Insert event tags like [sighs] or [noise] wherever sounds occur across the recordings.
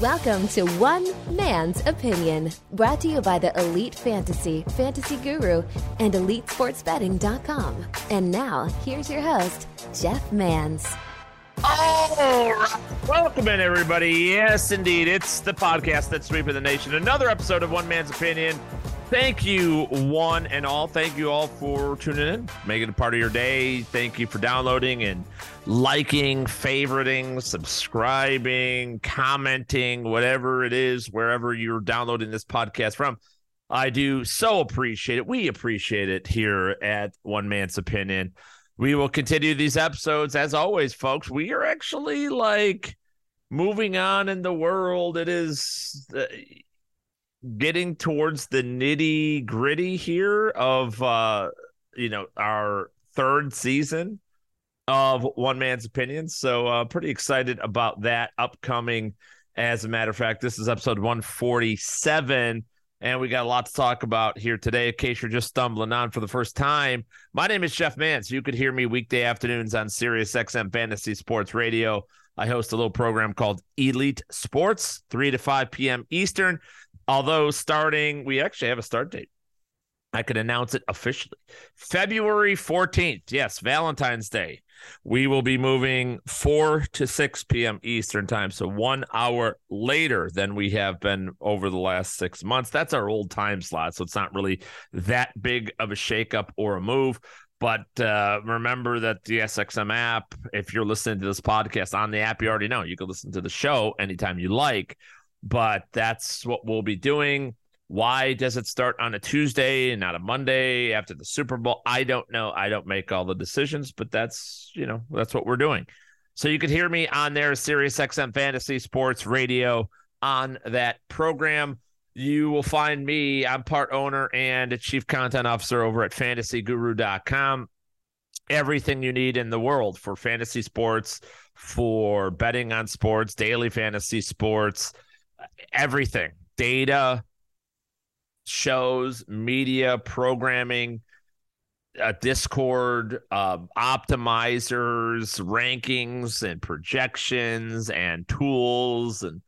Welcome to One Man's Opinion, brought to you by the Elite Fantasy, Fantasy Guru, and EliteSportsBetting.com. And now, here's your host, Jeff Mans. All right. Welcome in, everybody. Yes, indeed. It's the podcast that's sweeping the nation. Another episode of One Man's Opinion. Thank you, one and all. Thank you all for tuning in, making it a part of your day. Thank you for downloading and liking, favoriting, subscribing, commenting, whatever it is, wherever you're downloading this podcast from. I do so appreciate it. We appreciate it here at One Man's Opinion. We will continue these episodes as always, folks. We are actually like moving on in the world. It is. Uh, getting towards the nitty gritty here of uh you know our third season of one man's opinion. So uh pretty excited about that upcoming. As a matter of fact this is episode 147 and we got a lot to talk about here today. In case you're just stumbling on for the first time my name is jeff mans you could hear me weekday afternoons on sirius xm fantasy sports radio. I host a little program called elite sports 3 to 5 p.m eastern Although starting, we actually have a start date. I can announce it officially. February 14th. Yes, Valentine's Day. We will be moving 4 to 6 p.m. Eastern time. So one hour later than we have been over the last six months. That's our old time slot. So it's not really that big of a shakeup or a move. But uh, remember that the SXM app, if you're listening to this podcast on the app, you already know you can listen to the show anytime you like but that's what we'll be doing. Why does it start on a Tuesday and not a Monday after the Super Bowl? I don't know. I don't make all the decisions, but that's, you know, that's what we're doing. So you can hear me on there, Sirius XM Fantasy Sports Radio on that program. You will find me. I'm part owner and chief content officer over at fantasyguru.com. Everything you need in the world for fantasy sports, for betting on sports, daily fantasy sports, everything data, shows, media, programming, uh, Discord, uh, optimizers, rankings, and projections, and tools, and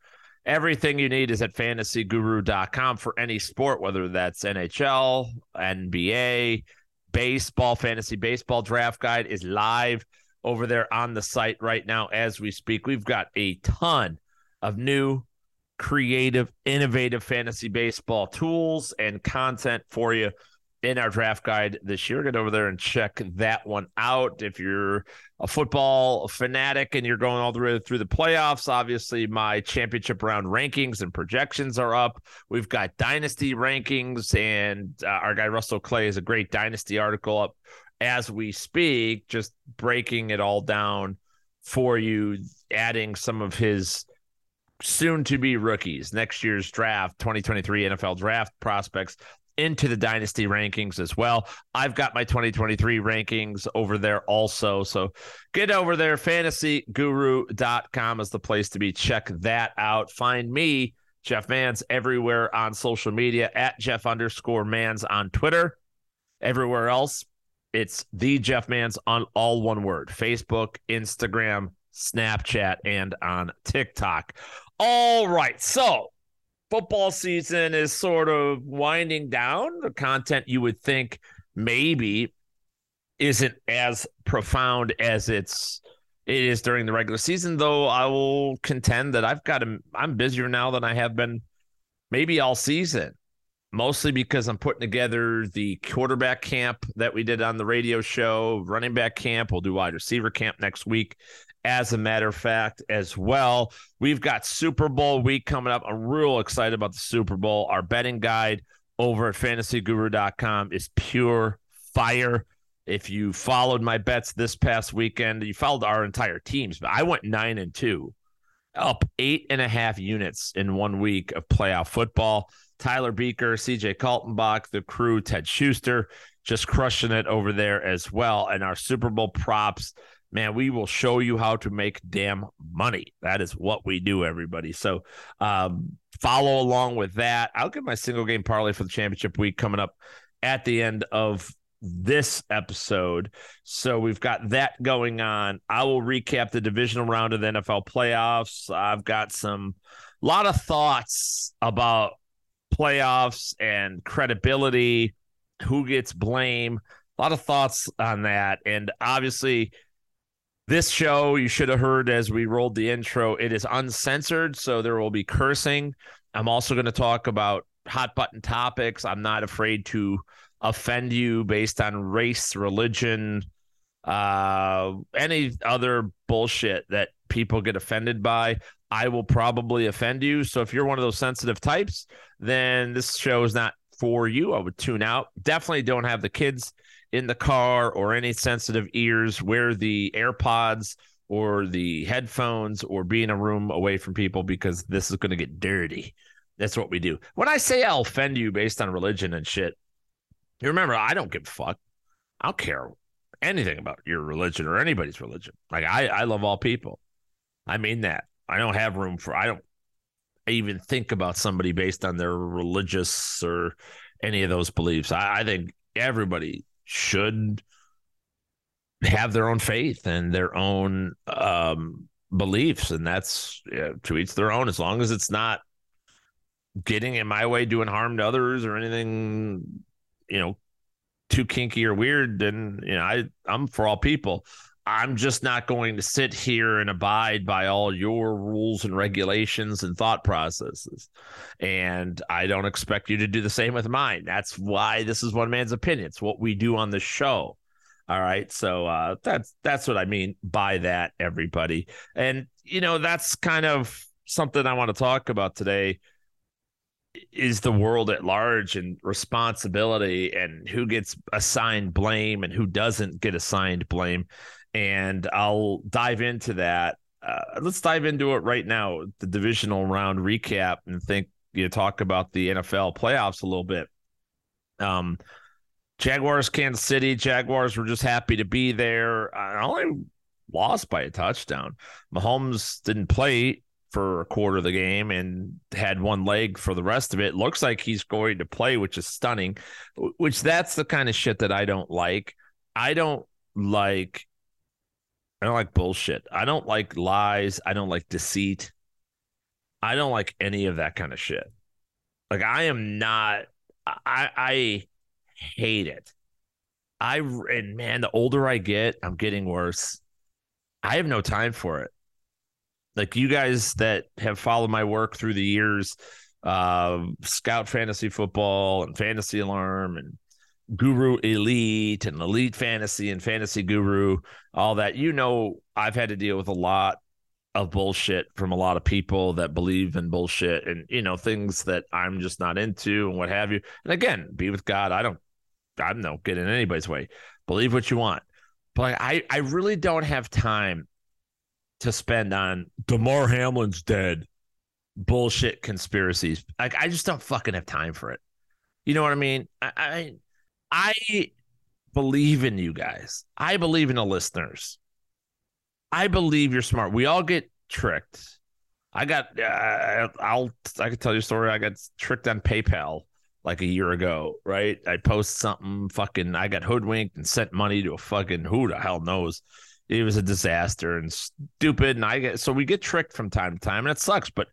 everything you need is at fantasyguru.com for any sport, whether that's NHL, NBA, baseball, fantasy baseball draft guide is live over there on the site right now as we speak. We've got a ton of new creative, innovative fantasy baseball tools and content for you in our draft guide this year. Get over there and check that one out. If you're a football fanatic and you're going all the way through the playoffs, obviously my championship round rankings and projections are up. We've got dynasty rankings, and uh, our guy Russell Clay is a great dynasty article up as we speak, just breaking it all down for you, adding some of his soon to be rookies, next year's draft, 2023 NFL draft prospects into the dynasty rankings as well. I've got my 2023 rankings over there also. So get over there. Fantasyguru.com is the place to be. Check that out. Find me, Jeff Mans, everywhere on social media at Jeff underscore Mans on Twitter. Everywhere else, it's the Jeff Mans on all one word Facebook, Instagram, Snapchat, and on TikTok. All right. So football season is sort of winding down. The content you would think maybe isn't as profound as it's it is during the regular season, though I will contend that I've got I'm busier now than I have been maybe all season. Mostly because I'm putting together the quarterback camp that we did on the radio show, running back camp. We'll do wide receiver camp next week as a matter of fact, as well. We've got Super Bowl week coming up. I'm real excited about the Super Bowl. Our betting guide over at fantasyguru.com is pure fire. If you followed my bets this past weekend, you followed our entire teams, but I went nine and two, up eight and a half units in one week of playoff football. Tyler Beaker, CJ Kaltenbach, the crew, Ted Schuster, just crushing it over there as well. And our Super Bowl props man, we will show you how to make damn money. That is what we do, everybody. So um, follow along with that. I'll get my single game parlay for the championship week coming up at the end of this episode. So we've got that going on. I will recap the divisional round of the NFL playoffs. I've got some lot of thoughts about playoffs and credibility, who gets blame. A lot of thoughts on that. And obviously, this show you should have heard as we rolled the intro. It is uncensored, so there will be cursing. I'm also going to talk about hot button topics. I'm not afraid to offend you based on race, religion, uh, any other bullshit that people get offended by. I will probably offend you. So if you're one of those sensitive types, then this show is not for you. I would tune out. Definitely don't have the kids in the car or any sensitive ears. Wear the AirPods or the headphones or be in a room away from people because this is going to get dirty. That's what we do. When I say I'll offend you based on religion and shit, you remember, I don't give a fuck. I don't care anything about your religion or anybody's religion. Like I, I love all people. I mean that. I don't have room for I don't even think about somebody based on their religious or any of those beliefs. I, I think everybody should have their own faith and their own um, beliefs, and that's yeah, to each their own. As long as it's not getting in my way, doing harm to others, or anything, you know, too kinky or weird, then you know I I'm for all people. I'm just not going to sit here and abide by all your rules and regulations and thought processes. And I don't expect you to do the same with mine. That's why this is one man's opinion. It's what we do on the show. All right. So uh, that's that's what I mean by that, everybody. And you know, that's kind of something I want to talk about today is the world at large and responsibility and who gets assigned blame and who doesn't get assigned blame and I'll dive into that. Uh, let's dive into it right now. The divisional round recap and think you know, talk about the NFL playoffs a little bit. Um, Jaguars, Kansas City. Jaguars were just happy to be there. I only lost by a touchdown. Mahomes didn't play for a quarter of the game and had one leg for the rest of it. Looks like he's going to play, which is stunning. Which that's the kind of shit that I don't like. I don't like I don't like bullshit. I don't like lies. I don't like deceit. I don't like any of that kind of shit. Like I am not. I I hate it. I and man, the older I get, I'm getting worse. I have no time for it. Like you guys that have followed my work through the years, uh, Scout Fantasy Football and Fantasy Alarm and Guru Elite and Elite Fantasy and Fantasy Guru, all that. You know, I've had to deal with a lot of bullshit from a lot of people that believe in bullshit and, you know, things that I'm just not into and what have you. And again, be with God. I don't, I'm not know, get in anybody's way. Believe what you want. But I, I really don't have time to spend on Damar Hamlin's dead bullshit conspiracies. Like, I just don't fucking have time for it. You know what I mean? I, I I believe in you guys. I believe in the listeners. I believe you're smart. We all get tricked. I got. Uh, I'll. I can tell you a story. I got tricked on PayPal like a year ago. Right. I post something. Fucking. I got hoodwinked and sent money to a fucking who the hell knows. It was a disaster and stupid. And I get so we get tricked from time to time, and it sucks. But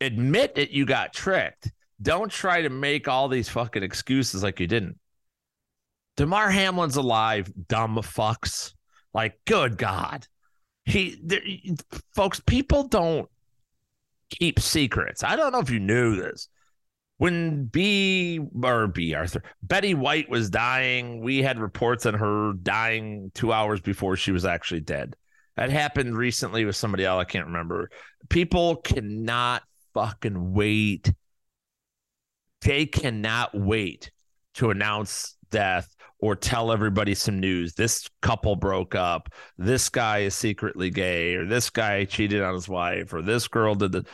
admit that you got tricked don't try to make all these fucking excuses like you didn't. Damar Hamlin's alive, dumb fucks. Like, good God. He, folks, people don't keep secrets. I don't know if you knew this. When B or Bea Arthur Betty White was dying, we had reports on her dying two hours before she was actually dead. That happened recently with somebody else. I can't remember. People cannot fucking wait they cannot wait to announce death or tell everybody some news. This couple broke up. This guy is secretly gay, or this guy cheated on his wife, or this girl did the.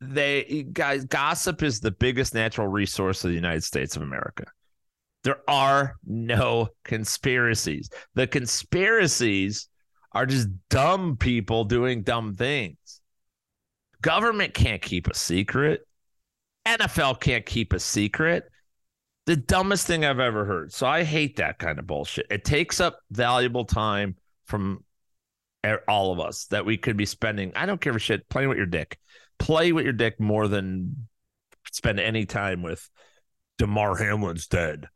They guys, gossip is the biggest natural resource of the United States of America. There are no conspiracies. The conspiracies are just dumb people doing dumb things. Government can't keep a secret. NFL can't keep a secret. The dumbest thing I've ever heard. So I hate that kind of bullshit. It takes up valuable time from all of us that we could be spending. I don't give a shit playing with your dick. Play with your dick more than spend any time with Damar Hamlin's dead.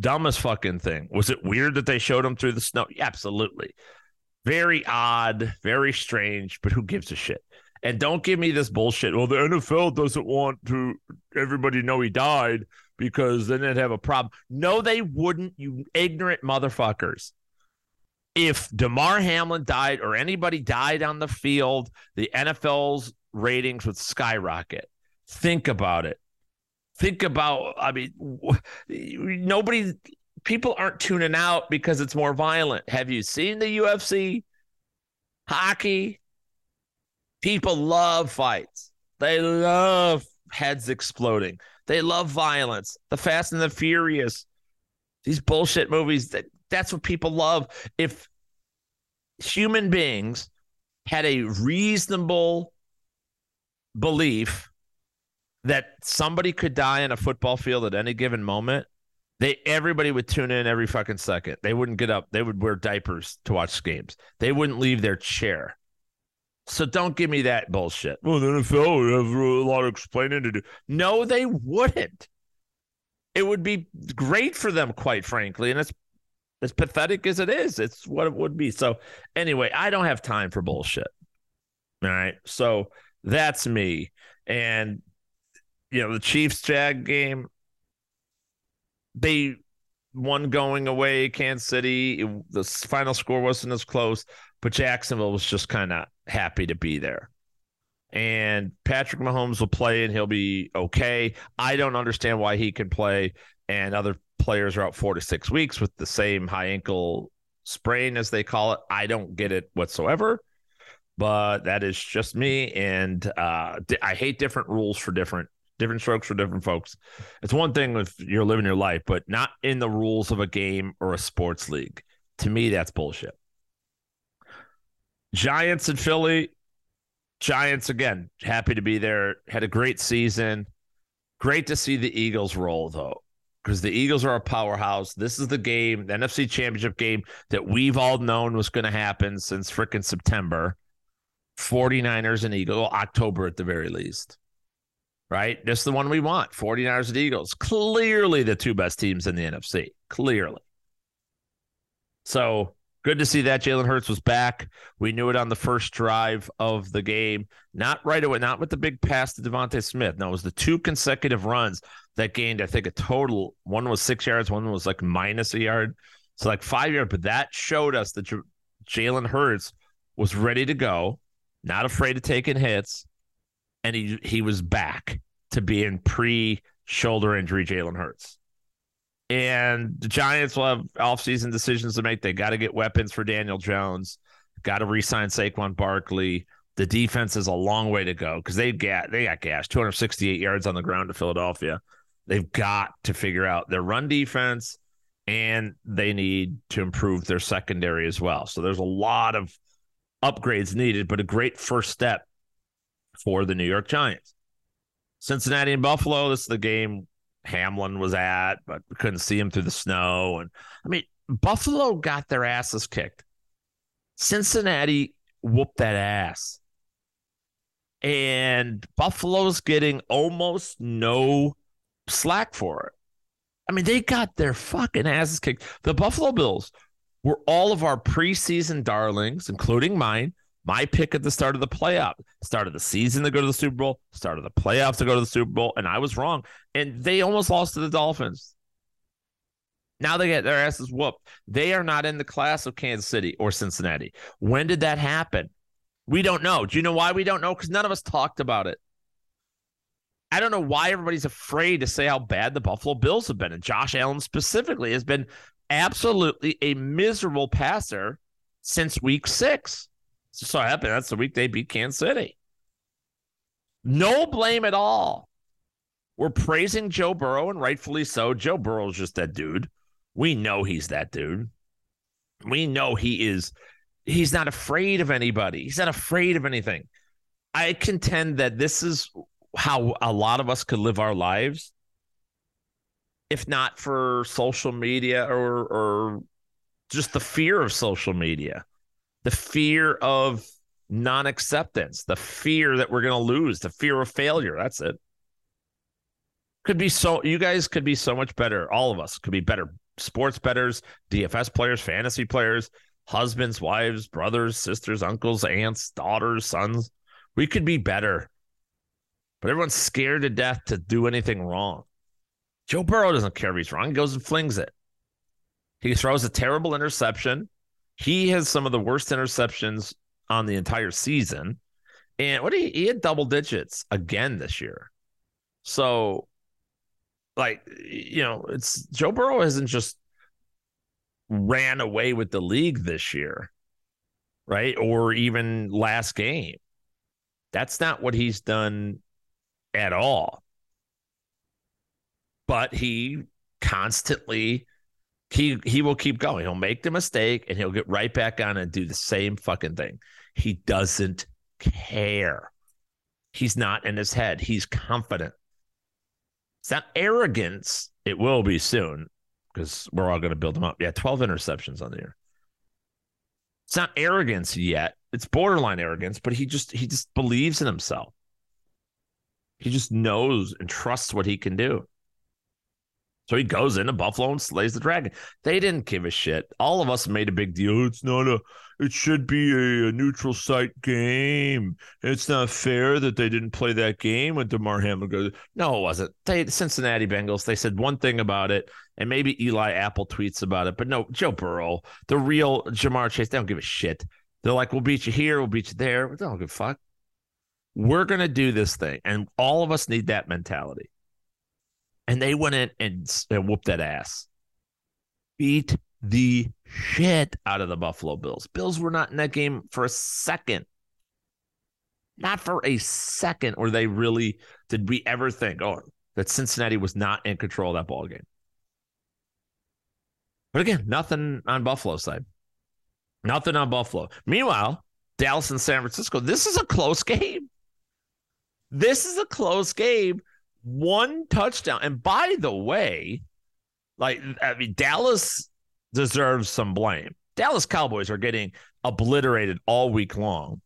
Dumbest fucking thing. Was it weird that they showed him through the snow? Yeah, absolutely. Very odd, very strange, but who gives a shit? And don't give me this bullshit. Well, the NFL doesn't want to everybody know he died because then they'd have a problem. No, they wouldn't, you ignorant motherfuckers. If Damar Hamlin died or anybody died on the field, the NFL's ratings would skyrocket. Think about it. Think about, I mean, nobody, people aren't tuning out because it's more violent. Have you seen the UFC? Hockey? People love fights. They love heads exploding. They love violence. The Fast and the Furious, these bullshit movies, that, that's what people love. If human beings had a reasonable belief that somebody could die in a football field at any given moment, they everybody would tune in every fucking second. They wouldn't get up. They would wear diapers to watch games. They wouldn't leave their chair. So don't give me that bullshit. Well, the NFL would have a lot of explaining to do. No, they wouldn't. It would be great for them, quite frankly, and it's as pathetic as it is. It's what it would be. So anyway, I don't have time for bullshit. All right. So that's me. And you know, the Chiefs Jag game, they won going away, Kansas City. It, the final score wasn't as close, but Jacksonville was just kind of happy to be there. And Patrick Mahomes will play and he'll be okay. I don't understand why he can play and other players are out four to six weeks with the same high ankle sprain, as they call it. I don't get it whatsoever but that is just me and uh, i hate different rules for different different strokes for different folks. It's one thing if you're living your life, but not in the rules of a game or a sports league. To me, that's bullshit. Giants and Philly. Giants again, happy to be there. Had a great season. Great to see the Eagles roll though, because the Eagles are a powerhouse. This is the game, the NFC Championship game that we've all known was going to happen since freaking September. 49ers and Eagles, October at the very least right? This is the one we want 49ers and Eagles. Clearly the two best teams in the NFC. Clearly. So good to see that Jalen Hurts was back. We knew it on the first drive of the game. Not right away, not with the big pass to DeVonta Smith. No, it was the two consecutive runs that gained, I think, a total. One was six yards, one was like minus a yard. So like five yards, but that showed us that Jalen Hurts was ready to go, not afraid of taking hits and he he was back to being pre shoulder injury Jalen Hurts. And the Giants will have offseason decisions to make. They got to get weapons for Daniel Jones, got to re-sign Saquon Barkley. The defense is a long way to go because they got they got gas 268 yards on the ground to Philadelphia. They've got to figure out their run defense and they need to improve their secondary as well. So there's a lot of upgrades needed, but a great first step for the New York Giants. Cincinnati and Buffalo, this is the game Hamlin was at, but couldn't see him through the snow. And I mean, Buffalo got their asses kicked. Cincinnati whooped that ass. And Buffalo's getting almost no slack for it. I mean, they got their fucking asses kicked. The Buffalo Bills were all of our preseason darlings, including mine, my pick at the start of the playoff, start of the season to go to the Super Bowl, start of the playoffs to go to the Super Bowl, and I was wrong. And they almost lost to the Dolphins. Now they get their asses whooped. They are not in the class of Kansas City or Cincinnati. When did that happen? We don't know. Do you know why we don't know? Because none of us talked about it. I don't know why everybody's afraid to say how bad the Buffalo Bills have been. And Josh Allen specifically has been absolutely a miserable passer since week six just so happened that's the week they beat Kansas City. No blame at all. We're praising Joe Burrow, and rightfully so. Joe Burrow's just that dude. We know he's that dude. We know he is. He's not afraid of anybody. He's not afraid of anything. I contend that this is how a lot of us could live our lives if not for social media or or just the fear of social media, the fear of non-acceptance, the fear that we're going to lose, the fear of failure. That's it. Could be so you guys could be so much better. All of us could be better sports betters, DFS players, fantasy players, husbands, wives, brothers, sisters, uncles, aunts, daughters, sons. We could be better. But everyone's scared to death to do anything wrong. Joe Burrow doesn't care if he's wrong. He goes and flings it. He throws a terrible interception. He has some of the worst interceptions on the entire season. And what he, he had double digits again this year. So, like, you know, it's Joe Burrow hasn't just ran away with the league this year, right? Or even last game. That's not what he's done at all. But he constantly he he will keep going. He'll make the mistake and he'll get right back on and do the same fucking thing. He doesn't care. He's not in his head. He's confident. It's not arrogance. It will be soon because we're all going to build him up. Yeah, 12 interceptions on the year. It's not arrogance yet. It's borderline arrogance, but he just he just believes in himself. He just knows and trusts what he can do. So he goes into Buffalo and slays the dragon. They didn't give a shit. All of us made a big deal. Oh, it's not a. It should be a, a neutral site game. It's not fair that they didn't play that game when Damar Hamlin goes. No, it wasn't. They Cincinnati Bengals. They said one thing about it, and maybe Eli Apple tweets about it, but no, Joe Burrow, the real Ja'Marr Chase. They don't give a shit. They're like, we'll beat you here, we'll beat you there. They don't give a fuck. We're gonna do this thing, and all of us need that mentality and they went in and, and whooped that ass. Beat the shit out of the Buffalo Bills. Bills were not in that game for a second. Not for a second were they really did we ever think, oh, that Cincinnati was not in control of that ball game. But again, nothing on Buffalo side. Nothing on Buffalo. Meanwhile, Dallas and San Francisco, this is a close game. This is a close game one touchdown. And by the way, like I mean, Dallas deserves some blame. Dallas Cowboys are getting obliterated all week long.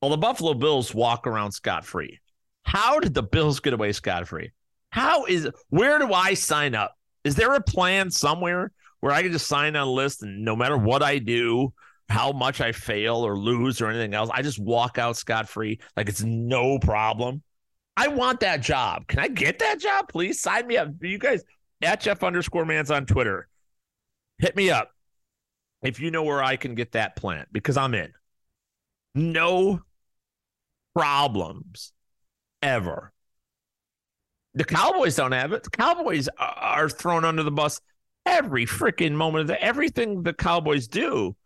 Well, the Buffalo Bills walk around scot free. How did the Bills get away scot free? How is where do I sign up? Is there a plan somewhere where I can just sign on a list and no matter what I do, how much I fail or lose or anything else, I just walk out scot free like it's no problem? I want that job. Can I get that job? Please sign me up. You guys at Jeff underscore Mans on Twitter. Hit me up if you know where I can get that plant because I'm in. No problems ever. The Cowboys don't have it. The Cowboys are thrown under the bus every freaking moment of the everything the Cowboys do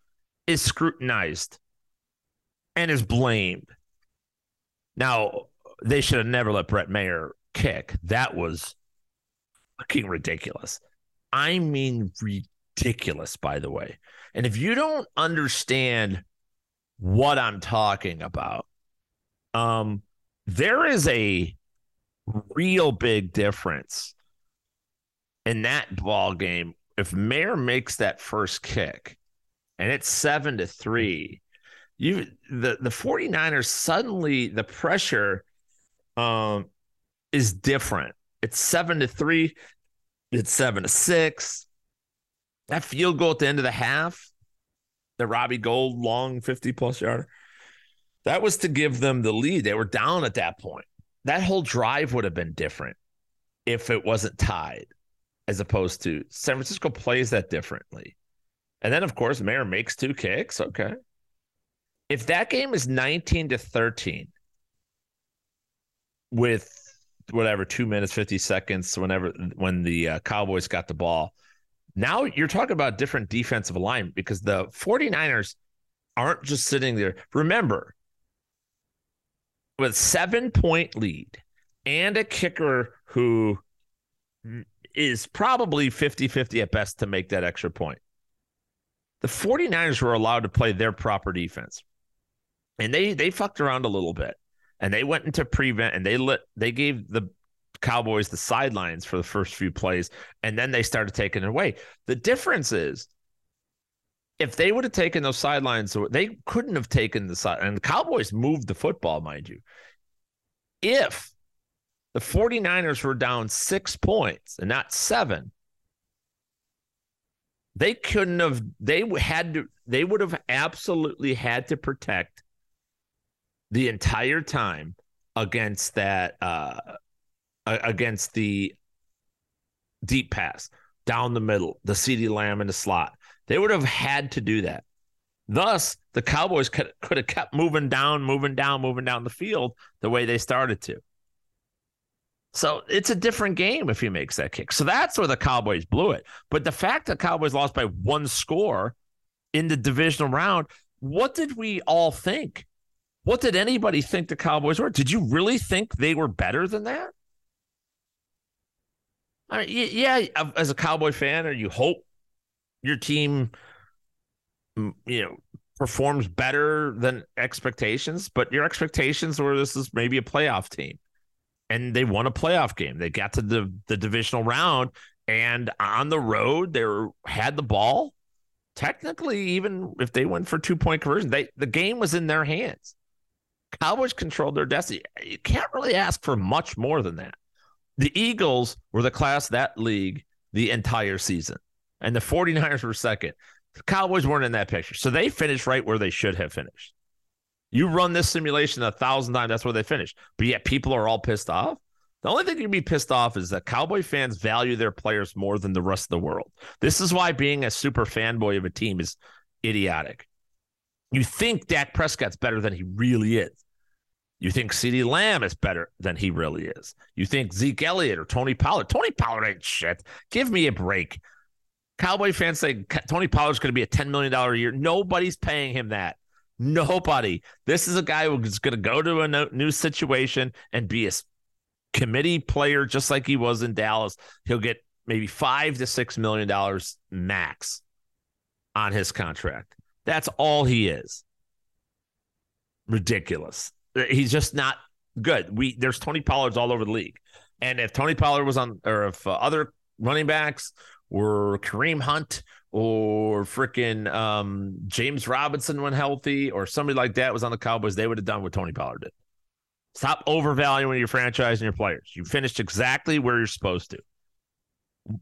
is scrutinized and is blamed. Now, they should have never let Brett Maher kick. That was fucking ridiculous. I mean, ridiculous, by the way. And if you don't understand what I'm talking about, um, there is a real big difference in that ball game. If Mayer makes that first kick and it's seven to three, you the the 49ers suddenly the pressure um, is different. It's seven to three. It's seven to six. That field goal at the end of the half, the Robbie Gould long 50 plus yard, that was to give them the lead. They were down at that point. That whole drive would have been different if it wasn't tied, as opposed to San Francisco plays that differently. And then, of course, Maher makes two kicks. Okay. If that game is 19 to 13, with whatever two minutes 50 seconds whenever when the uh, cowboys got the ball. Now you're talking about different defensive alignment because the 49ers aren't just sitting there. Remember with seven point lead and a kicker who is probably 50-50 at best to make that extra point the 49ers were allowed to play their proper defense. And they they fucked around a little bit and they went into prevent and they let they gave the Cowboys the sidelines for the first few plays, and then they started taking it away. The difference is if they would have taken those sidelines, they couldn't have taken the side. And the Cowboys moved the football, mind you. If the 49ers were down six points and not seven, they couldn't have, they had to, they would have absolutely had to protect the entire time against that, uh, against the deep pass down the middle, the CeeDee Lamb in the slot. They would have had to do that. Thus, the Cowboys could, could have kept moving down, moving down, moving down the field the way they started to. So it's a different game if he makes that kick. So that's where the Cowboys blew it. But the fact that Cowboys lost by one score in the divisional round, what did we all think? What did anybody think the Cowboys were? Did you really think they were better than that? I mean, yeah, as a Cowboy fan, or you hope your team, mm, you know, performs better than expectations, but your expectations were this is maybe a playoff team. And they won a playoff game. They got to the, the divisional round and on the road, they were, had the ball. Technically, even if they went for two point conversion, they the game was in their hands. Cowboys controlled their destiny. You can't really ask for much more than that. The Eagles were the class that league the entire season and the 49ers were second. The Cowboys weren't in that picture. So they finished right where they should have finished. You run this simulation a thousand times, that's where they finished. But yet people are all pissed off. The only thing you'd be pissed off is that Cowboy fans value their players more than the rest of the world. This is why being a super fanboy of a team is idiotic. You think Dak Prescott's better than he really is. You think CeeDee Lamb is better than he really is. You think Zeke Elliott or Tony Pollard. Tony Pollard ain't shit. Give me a break. Cowboy fans say Tony Pollard's going to be a $10 million a year. Nobody's paying him that. Nobody. This is a guy who's going to go to a new situation and be a committee player just like he was in Dallas. He'll get maybe five to six million dollars max on his contract. That's all he is. Ridiculous. He's just not good. We there's Tony Pollards all over the league, and if Tony Pollard was on, or if uh, other running backs were Kareem Hunt or freaking um, James Robinson when healthy or somebody like that was on the Cowboys, they would have done what Tony Pollard did. Stop overvaluing your franchise and your players. You finished exactly where you're supposed to.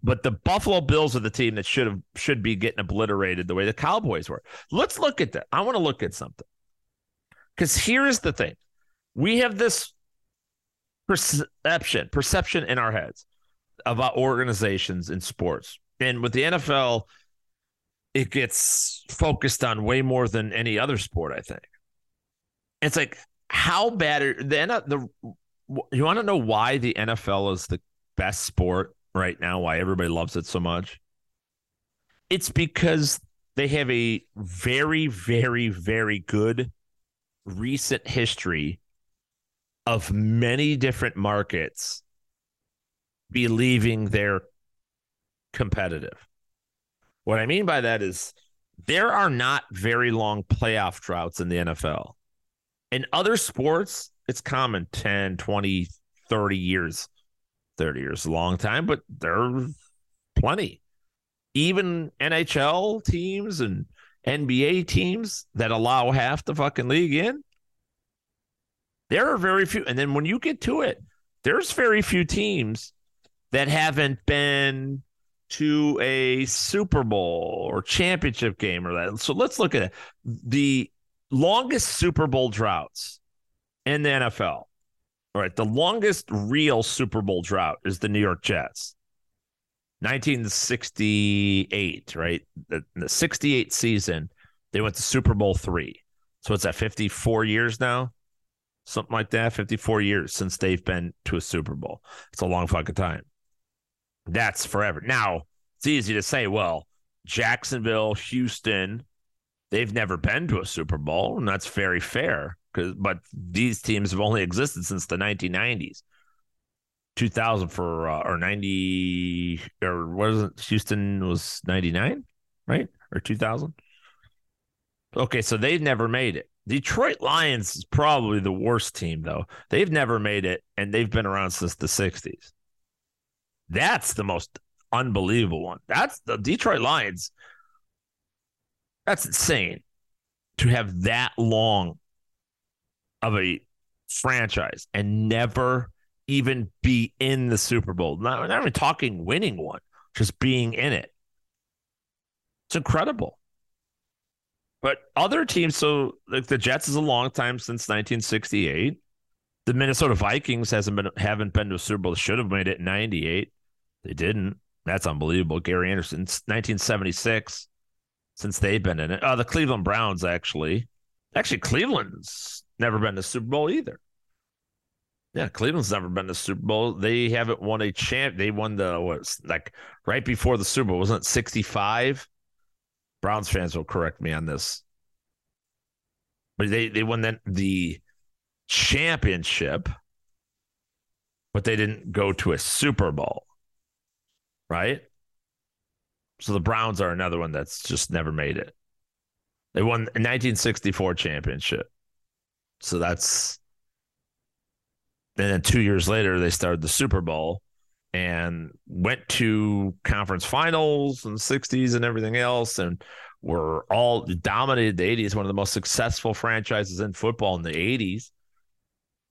But the Buffalo Bills are the team that should have should be getting obliterated the way the Cowboys were. Let's look at that. I want to look at something. Because here's the thing. We have this perception, perception in our heads about organizations in sports. And with the NFL, it gets focused on way more than any other sport, I think. It's like how bad are the the you want to know why the NFL is the best sport right now, why everybody loves it so much? It's because they have a very, very, very good recent history of many different markets believing they're competitive. What I mean by that is there are not very long playoff droughts in the NFL. In other sports, it's common 10, 20, 30 years. 30 years is a long time, but there's plenty. Even NHL teams and NBA teams that allow half the fucking league in, there are very few. And then when you get to it, there's very few teams that haven't been to a Super Bowl or championship game or that. So let's look at it. The longest Super Bowl droughts in the NFL. All right, the longest real Super Bowl drought is the New York Jets. 1968, right? The, the 68 season, they went to Super Bowl three. So it's at 54 years now, something like that. 54 years since they've been to a Super Bowl. It's a long fucking time. That's forever. Now, it's easy to say, well, Jacksonville, Houston, they've never been to a Super Bowl, and that's very fair. But these teams have only existed since the 1990s. 2000 for uh, or 90 or wasn't Houston was 99, right? Or 2000. Okay, so they've never made it. Detroit Lions is probably the worst team, though. They've never made it, and they've been around since the 60s. That's the most unbelievable one. That's the Detroit Lions. That's insane to have that long of a franchise and never even be in the Super Bowl. Not, not even talking winning one, just being in it. It's incredible. But other teams, so like the Jets is a long time since 1968. The Minnesota Vikings hasn't been haven't been to a Super Bowl. Should have made it in 98. They didn't. That's unbelievable. Gary Anderson, 1976, since they've been in it. Uh, the Cleveland Browns, actually. Actually, Cleveland's never been to Super Bowl either. Yeah, Cleveland's never been to Super Bowl. They haven't won a champ. They won the what like right before the Super Bowl, wasn't it 65? Browns fans will correct me on this. But they they won then the championship, but they didn't go to a Super Bowl. Right? So the Browns are another one that's just never made it. They won a 1964 championship. So that's and then two years later they started the Super Bowl and went to conference finals in the 60s and everything else and were all dominated. The 80s one of the most successful franchises in football in the 80s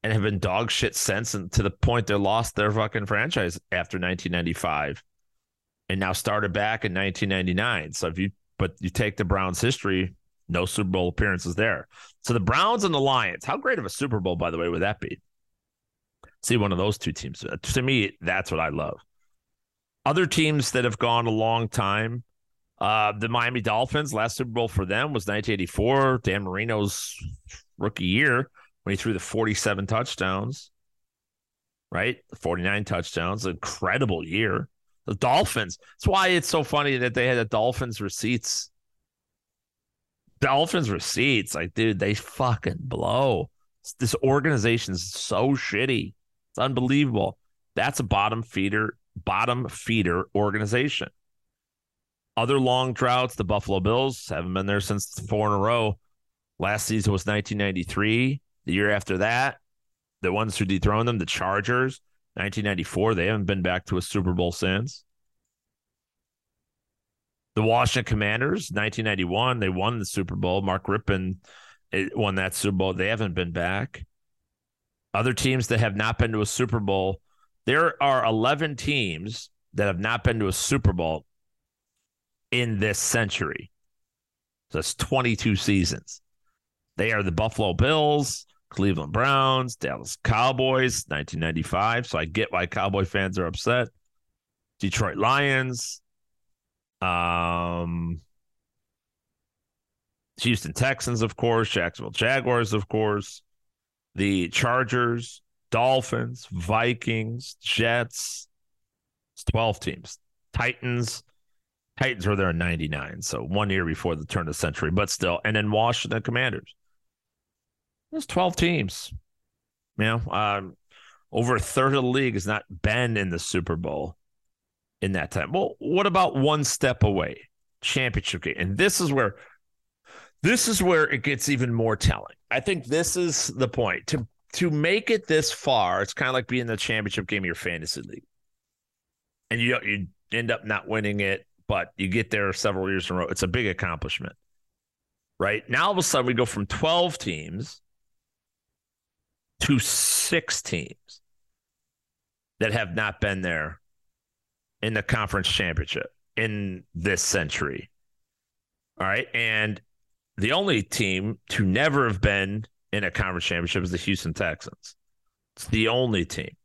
and have been dog shit since and to the point they lost their fucking franchise after 1995 and now started back in 1999 so if you but you take the browns history no super bowl appearances there so the browns and the lions how great of a super bowl by the way would that be see one of those two teams. Uh, to me, that's what I love. Other teams that have gone a long time, uh, the Miami Dolphins, last Super Bowl for them was 1984, Dan Marino's rookie year when he threw the 47 touchdowns, right? 49 touchdowns, incredible year. The Dolphins. That's why it's so funny that they had the Dolphins receipts. Dolphins receipts, like, dude, they fucking blow. This organization's so shitty. It's unbelievable. That's a bottom feeder, bottom feeder organization. Other long droughts, the Buffalo Bills haven't been there since four in a row. Last season was 1993. The year after that, the ones who dethroned them, the Chargers, 1994. They haven't been back to a Super Bowl since. The Washington Commanders, 1991, they won the Super Bowl. Mark Rypien eh, won that Super Bowl. They haven't been back other teams that have not been to a Super Bowl. There are 11 teams that have not been to a Super Bowl in this century. So that's 22 seasons. They are the Buffalo Bills, Cleveland Browns, Dallas Cowboys, 1995. So I get why Cowboy fans are upset. Detroit Lions, um, Houston Texans, of course, Jacksonville Jaguars, of course, the Chargers, Dolphins, Vikings, Jets. It's 12 teams. Titans. Titans were there in 99, so one year before the turn of the century, but still. And then Washington Commanders. There's 12 teams. You know, um, over a third of the league has not been in the Super Bowl in that time. Well, what about one step away? Championship game. And this is where this is where it gets even more telling. I think this is the point. To to make it this far, it's kind of like being in the championship game of your fantasy league. And you you end up not winning it, but you get there several years in a row. It's a big accomplishment. Right? Now all of a sudden we go from 12 teams to six teams that have not been there in the conference championship in this century. All right. And the only team to never have been in a conference championship is the Houston Texans. It's the only team.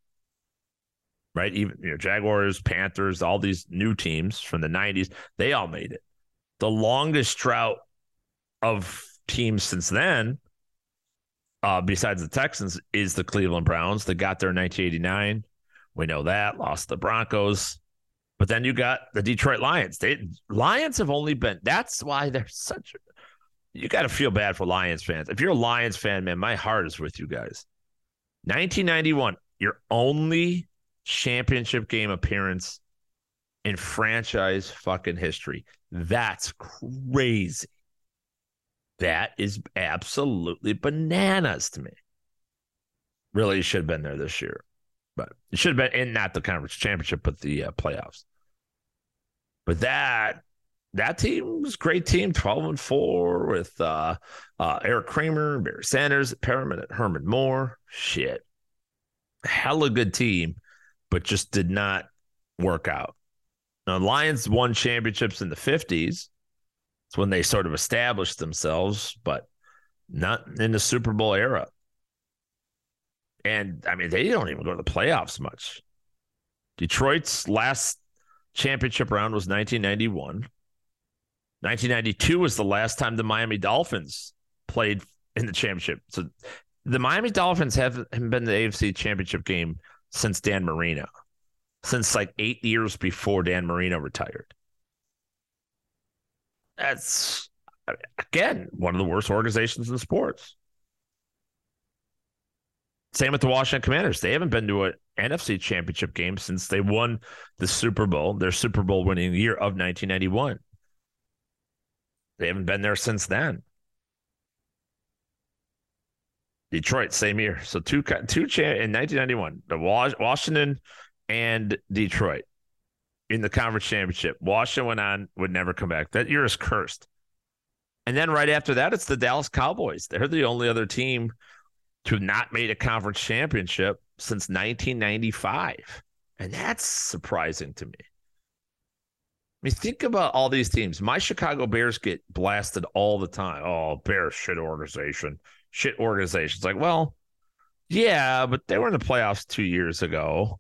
Right? Even you know, Jaguars, Panthers, all these new teams from the 90s, they all made it. The longest drought of teams since then, uh, besides the Texans, is the Cleveland Browns. They got there in 1989. We know that, lost the Broncos. But then you got the Detroit Lions. They Lions have only been that's why they're such you got to feel bad for Lions fans. If you're a Lions fan, man, my heart is with you guys. 1991, your only championship game appearance in franchise fucking history. That's crazy. That is absolutely bananas to me. Really should have been there this year, but it should have been in not the conference championship, but the uh, playoffs. But that that team was a great team, 12 and 4 with uh, uh, Eric Kramer, Barry Sanders, Perriman, Herman Moore. Shit. Hella good team, but just did not work out. Now, Lions won championships in the 50s. It's when they sort of established themselves, but not in the Super Bowl era. And I mean, they don't even go to the playoffs much. Detroit's last championship round was 1991. 1992 was the last time the Miami Dolphins played in the championship. So the Miami Dolphins haven't been the AFC championship game since Dan Marino, since like eight years before Dan Marino retired. That's, again, one of the worst organizations in sports. Same with the Washington Commanders. They haven't been to an NFC championship game since they won the Super Bowl, their Super Bowl winning year of 1991. They haven't been there since then. Detroit, same year. So two two in 1991, the Washington and Detroit in the conference championship. Washington went on, would never come back. That year is cursed. And then right after that, it's the Dallas Cowboys. They're the only other team to have not made a conference championship since 1995. And that's surprising to me. I mean, think about all these teams. My Chicago Bears get blasted all the time. Oh, Bears shit organization, shit organization. It's like, well, yeah, but they were in the playoffs two years ago.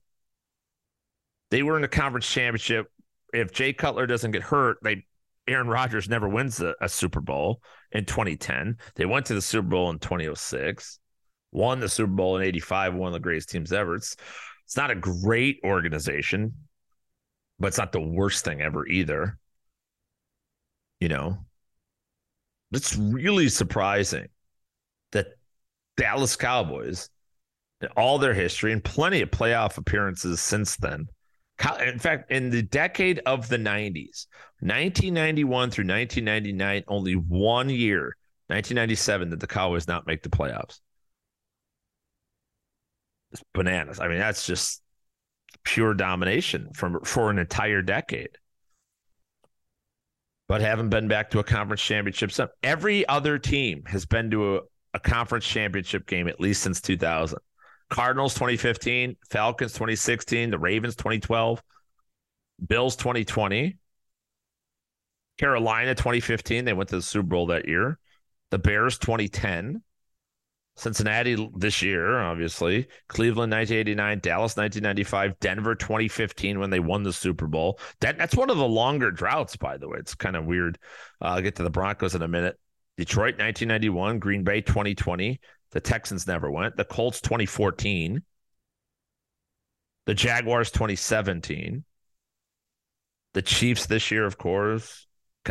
They were in the conference championship. If Jay Cutler doesn't get hurt, they Aaron Rodgers never wins a, a Super Bowl in 2010. They went to the Super Bowl in 2006, won the Super Bowl in 85, one of the greatest teams ever. It's it's not a great organization but it's not the worst thing ever either. You know, it's really surprising that Dallas Cowboys, in all their history and plenty of playoff appearances since then. In fact, in the decade of the 90s, 1991 through 1999, only one year, 1997, did the Cowboys not make the playoffs. Bananas. I mean, that's just pure domination from for an entire decade. But haven't been back to a conference championship. So every other team has been to a, a conference championship game at least since 2000. Cardinals 2015, Falcons 2016, the Ravens 2012, Bills 2020, Carolina 2015. They went to the Super Bowl that year. The Bears 2010, Cincinnati this year, obviously. Cleveland 1989, Dallas 1995, Denver 2015 when they won the Super Bowl. That that's one of the longer droughts, by the way. It's kind of weird. Uh, I'll get to the Broncos in a minute. Detroit 1991, Green Bay 2020. The Texans never went. The Colts 2014. The Jaguars 2017. The Chiefs this year, of course.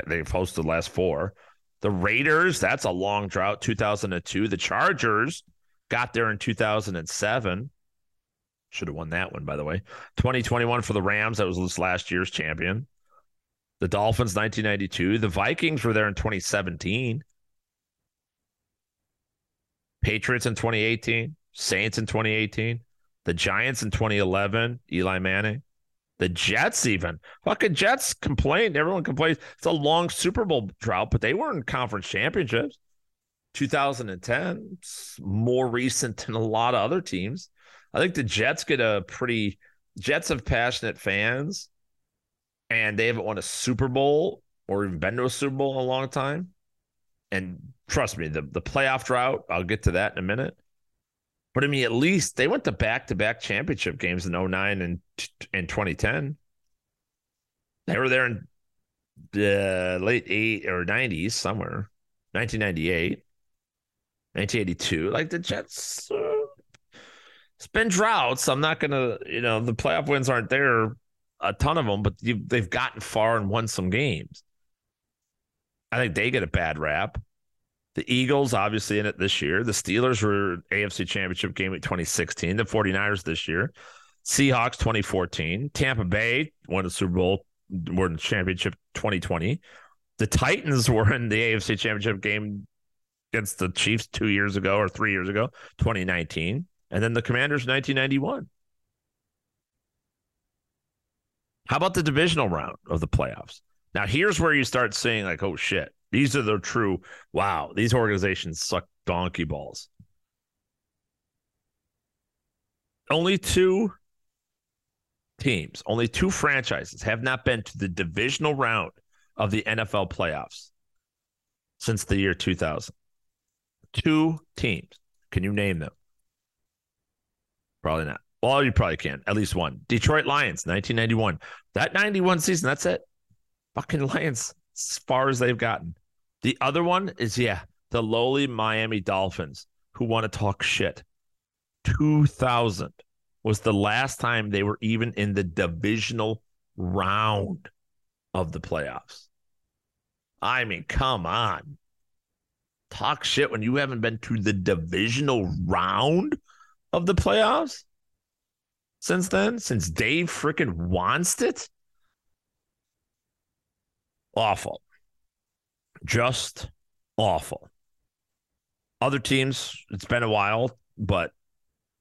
They've hosted the last four. The Raiders, that's a long drought, 2002. The Chargers got there in 2007. Should have won that one, by the way. 2021 for the Rams. That was last year's champion. The Dolphins, 1992. The Vikings were there in 2017. Patriots in 2018. Saints in 2018. The Giants in 2011. Eli Manning. The Jets, even fucking Jets complained. Everyone complains. It's a long Super Bowl drought, but they were in conference championships. 2010, more recent than a lot of other teams. I think the Jets get a pretty Jets have passionate fans, and they haven't won a Super Bowl or even been to a Super Bowl in a long time. And trust me, the the playoff drought. I'll get to that in a minute. But I mean, at least they went to back to back championship games in 09 and in 2010. They were there in the late eight or 90s somewhere, 1998, 1982. Like the Jets, uh, it's been droughts. I'm not to, you know, the playoff wins aren't there, a ton of them, but they've gotten far and won some games. I think they get a bad rap. The Eagles, obviously, in it this year. The Steelers were AFC Championship game in 2016. The 49ers this year. Seahawks 2014. Tampa Bay won the Super Bowl, won the championship 2020. The Titans [laughs] were in the AFC Championship game against the Chiefs two years ago or three years ago, 2019, and then the Commanders 1991. How about the divisional round of the playoffs? Now, here's where you start seeing, like, oh shit, these are the true, wow, these organizations suck donkey balls. Only two teams, only two franchises have not been to the divisional round of the NFL playoffs since the year 2000. Two teams. Can you name them? Probably not. Well, you probably can. At least one. Detroit Lions, 1991. That 91 season, that's it. Fucking Lions, as far as they've gotten. The other one is, yeah, the lowly Miami Dolphins who want to talk shit. 2000 was the last time they were even in the divisional round of the playoffs. I mean, come on. Talk shit when you haven't been to the divisional round of the playoffs since then, since Dave freaking Wannstedt. Awful. Just awful. Other teams, it's been a while, but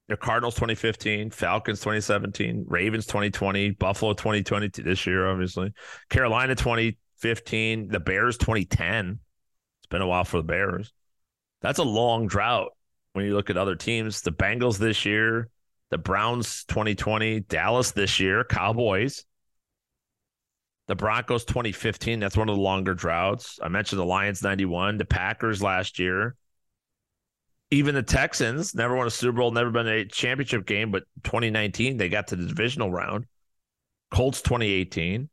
the Cardinals 2015, Falcons 2017, Ravens 2020, Buffalo 2020 this year, obviously, Carolina 2015, the Bears 2010. It's been a while for the Bears. That's a long drought when you look at other teams. The Bengals this year, the Browns 2020, Dallas this year, Cowboys. The Broncos 2015, that's one of the longer droughts. I mentioned the Lions 91, the Packers last year, even the Texans never won a Super Bowl, never been a championship game, but 2019 they got to the divisional round. Colts 2018,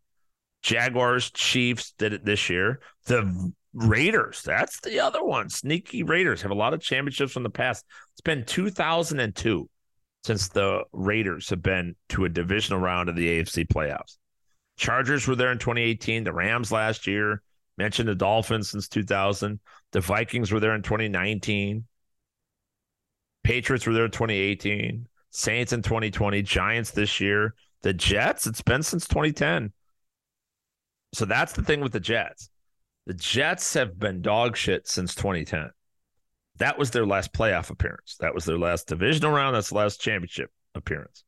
Jaguars, Chiefs did it this year. The Raiders, that's the other one. Sneaky Raiders have a lot of championships from the past. It's been 2002 since the Raiders have been to a divisional round of the AFC playoffs. Chargers were there in 2018, the Rams last year, mentioned the Dolphins since 2000. The Vikings were there in 2019. Patriots were there in 2018, Saints in 2020, Giants this year. The Jets, it's been since 2010. So that's the thing with the Jets. The Jets have been dog shit since 2010. That was their last playoff appearance. That was their last divisional round. That's the last championship appearance.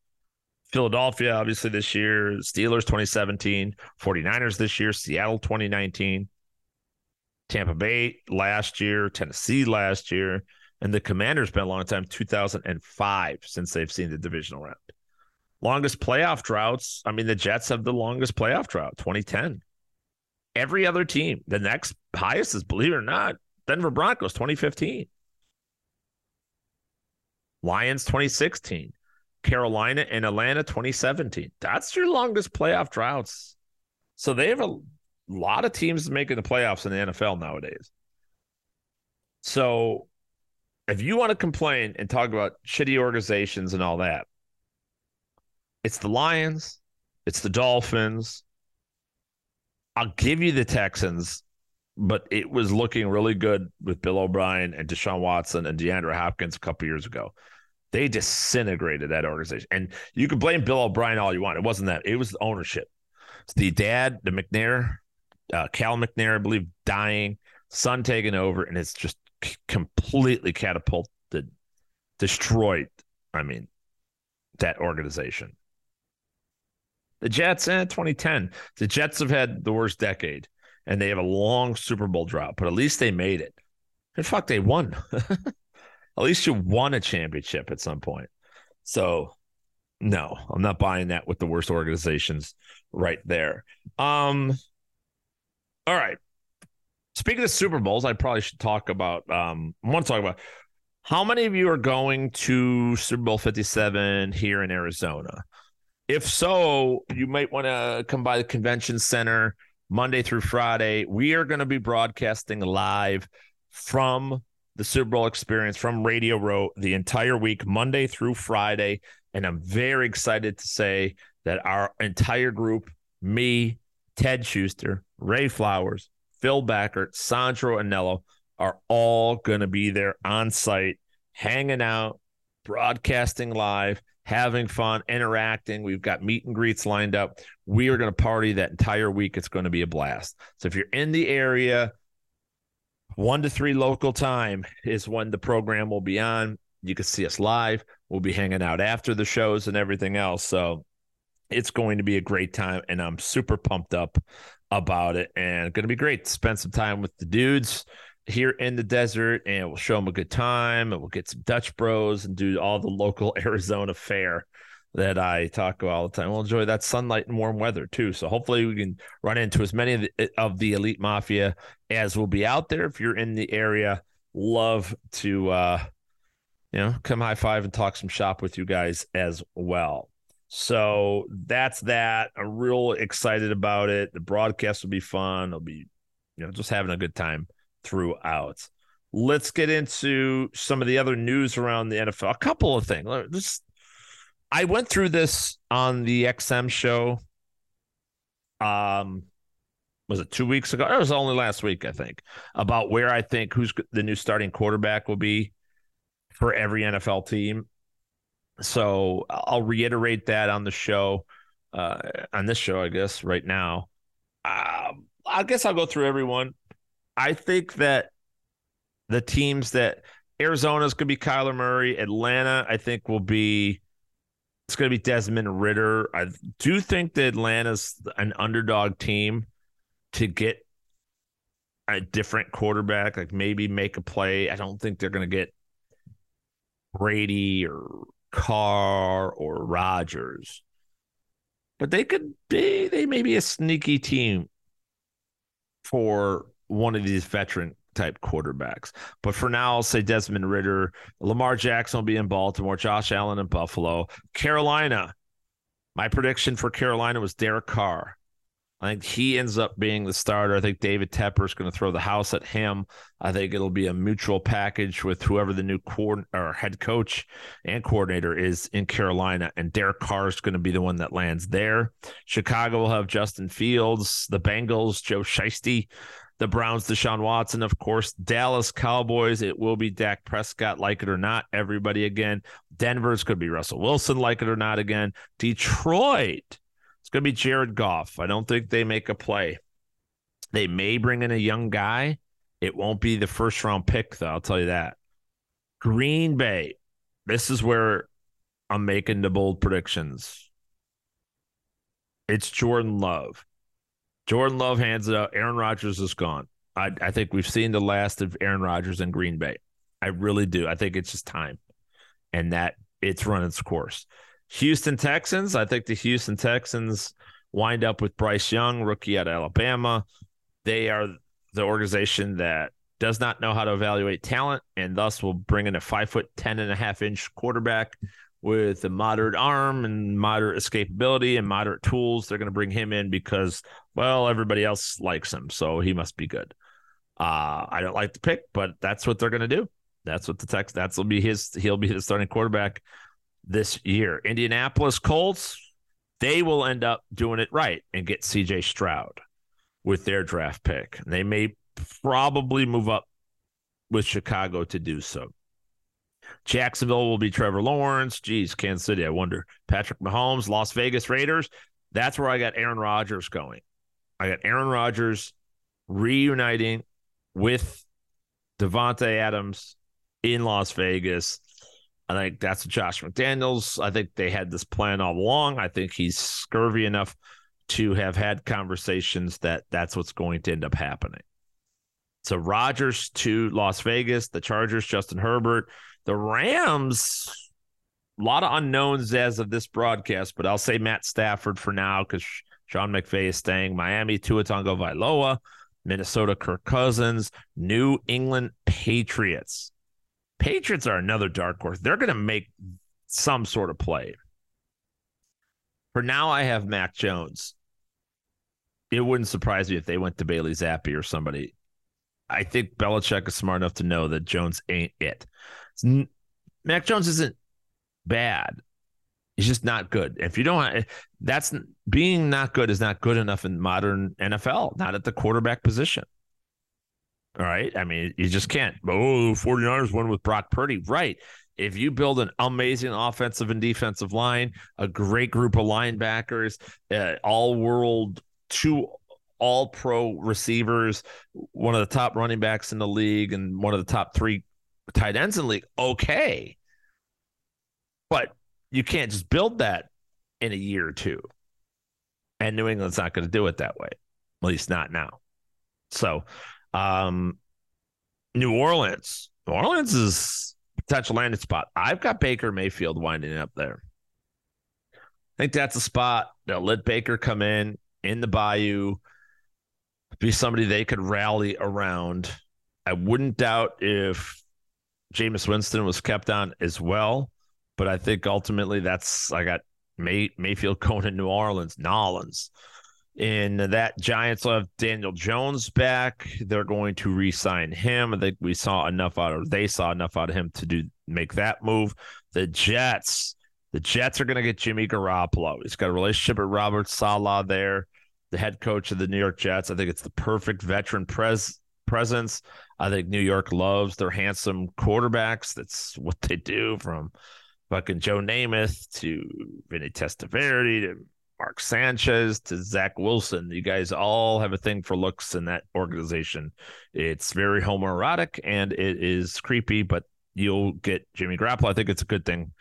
Philadelphia, obviously, this year, Steelers 2017, 49ers this year, Seattle 2019, Tampa Bay last year, Tennessee last year. And the Commanders been a long time, 2005 since they've seen the divisional round. Longest playoff droughts. I mean, the Jets have the longest playoff drought, 2010. Every other team, the next highest is, believe it or not, Denver Broncos, 2015. Lions, 2016. Carolina and Atlanta, 2017. That's your longest playoff droughts. So they have a lot of teams making the playoffs in the NFL nowadays. So if you want to complain and talk about shitty organizations and all that, it's the Lions, it's the Dolphins. I'll give you the Texans, but it was looking really good with Bill O'Brien and Deshaun Watson and DeAndre Hopkins a couple years ago. They disintegrated that organization. And you can blame Bill O'Brien all you want. It wasn't that. It was the ownership. It's the dad, the McNair, uh, Cal McNair, I believe, dying, son taking over, and it's just completely catapulted, destroyed. I mean, that organization. The Jets, eh, 2010. The Jets have had the worst decade, and they have a long Super Bowl drought, but at least they made it. And fuck, they won. [laughs] at least you won a championship at some point. So, no, I'm not buying that with the worst organizations right there. Um, all right. Speaking of Super Bowls, I probably should talk about. Um, I want to talk about how many of you are going to Super Bowl 57 here in Arizona? If so, you might want to come by the convention center Monday through Friday. We are going to be broadcasting live from the Super Bowl experience from Radio Row the entire week, Monday through Friday. And I'm very excited to say that our entire group, me, Ted Schuster, Ray Flowers, Phil Backert, Sandro Anello are all going to be there on site, hanging out, broadcasting live, having fun, interacting. We've got meet and greets lined up. We are going to party that entire week. It's going to be a blast. So if you're in the area, One to three local time is when the program will be on. You can see us live. We'll be hanging out after the shows and everything else. So it's going to be a great time, and I'm super pumped up about it. And going to be great to spend some time with the dudes here in the desert, and we'll show them a good time, and we'll get some Dutch Bros and do all the local [laughs] Arizona fare that I talk about all the time. We'll enjoy that sunlight and warm weather too. So hopefully we can run into as many of the, of the elite mafia as will be out there. If you're in the area, love to uh, you know come high five and talk some shop with you guys as well. So that's that. I'm real excited about it. The broadcast will be fun. It'll be, you know, just having a good time throughout. Let's get into some of the other news around the NFL. A couple of things. Just I went through this on the XM show. Um, was it two weeks ago? It was only last week, I think, about where I think who's the new starting quarterback will be for every NFL team. So I'll reiterate that on the show, uh, on this show, I guess, right now. Uh, I guess I'll go through everyone. I think that the teams that Arizona's going to be Kyler Murray, Atlanta, I think will be it's going to be Desmond Ridder. I do think that Atlanta's an underdog team to get a different quarterback, like maybe make a play. I don't think they're going to get Brady or Carr or Rodgers, but they could be, they may be a sneaky team for one of these veteran type quarterbacks. But for now, I'll say Desmond Ridder, Lamar Jackson will be in Baltimore, Josh Allen in Buffalo, Carolina. My prediction for Carolina was Derek Carr. I think he ends up being the starter. I think David Tepper is going to throw the house at him. I think it'll be a mutual package with whoever the new or head coach and coordinator is in Carolina, and Derek Carr is going to be the one that lands there. Chicago will have Justin Fields, the Bengals, Joe Shiesty, the Browns, Deshaun Watson, of course, Dallas Cowboys. It will be Dak Prescott, like it or not. Everybody again. Denver's could be Russell Wilson, like it or not again. Detroit it's going to be Jared Goff. I don't think they make a play. They may bring in a young guy. It won't be the first round pick, though. I'll tell you that. Green Bay. This is where I'm making the bold predictions. It's Jordan Love. Jordan Love hands it out. Aaron Rodgers is gone. I, I think we've seen the last of Aaron Rodgers in Green Bay. I really do. I think it's just time and that it's run its course. Houston Texans. I think the Houston Texans wind up with Bryce Young, rookie at Alabama. They are the organization that does not know how to evaluate talent and thus will bring in a five foot, 10 and a half inch quarterback with a moderate arm and moderate escapability and moderate tools. They're going to bring him in because, well, everybody else likes him. So he must be good. Uh, I don't like the pick, but that's what they're going to do. That's what the Tex. That's will be his. He'll be the starting quarterback this year. Indianapolis Colts, they will end up doing it right and get CJ Stroud with their draft pick. They may probably move up with Chicago to do so. Jacksonville will be Trevor Lawrence. Geez, Kansas City, I wonder. Patrick Mahomes, Las Vegas Raiders. That's where I got Aaron Rodgers going. I got Aaron Rodgers reuniting with Davante Adams in Las Vegas. I think that's Josh McDaniels. I think they had this plan all along. I think he's scurvy enough to have had conversations that that's what's going to end up happening. So Rodgers to Las Vegas, the Chargers, Justin Herbert, the Rams. A lot of unknowns as of this broadcast, but I'll say Matt Stafford for now because Sean McVay is staying. Miami, Tua Tagovailoa, Minnesota, Kirk Cousins, New England Patriots. Patriots are another dark horse. They're going to make some sort of play. For now, I have Mac Jones. It wouldn't surprise me if they went to Bailey Zappe or somebody. I think Belichick is smart enough to know that Jones ain't it. Mac Jones isn't bad. He's just not good. If you don't, that's being not good is not good enough in modern NFL, not at the quarterback position. All right. I mean, you just can't. Oh, 49ers won with Brock Purdy. Right. If you build an amazing offensive and defensive line, a great group of linebackers, uh, all world, two all pro receivers, one of the top running backs in the league, and one of the top three tight ends in league. Okay. But you can't just build that in a year or two. And New England's not going to do it that way, at least not now. So, um, New Orleans, New Orleans is potential landing spot. I've got Baker Mayfield winding up there. I think that's a spot. They'll let Baker come in in the Bayou, be somebody they could rally around. I wouldn't doubt if Jameis Winston was kept on as well, but I think ultimately that's I got May, Mayfield [laughs] going to New Orleans, Nolans. In that Giants have Daniel Jones back. They're going to re-sign him. I think we saw enough out of they saw enough out of him to do make that move. The Jets, the Jets are going to get Jimmy Garoppolo. He's got a relationship with Robert Saleh there, the head coach of the New York Jets. I think it's the perfect veteran pres presence. I think New York loves their handsome quarterbacks. That's what they do from fucking Joe Namath to Vinny Testaverde to Mark Sanchez to Zach Wilson. You guys all have a thing for looks in that organization. It's very homoerotic and it is creepy, but you'll get Jimmy Grapple. I think it's a good thing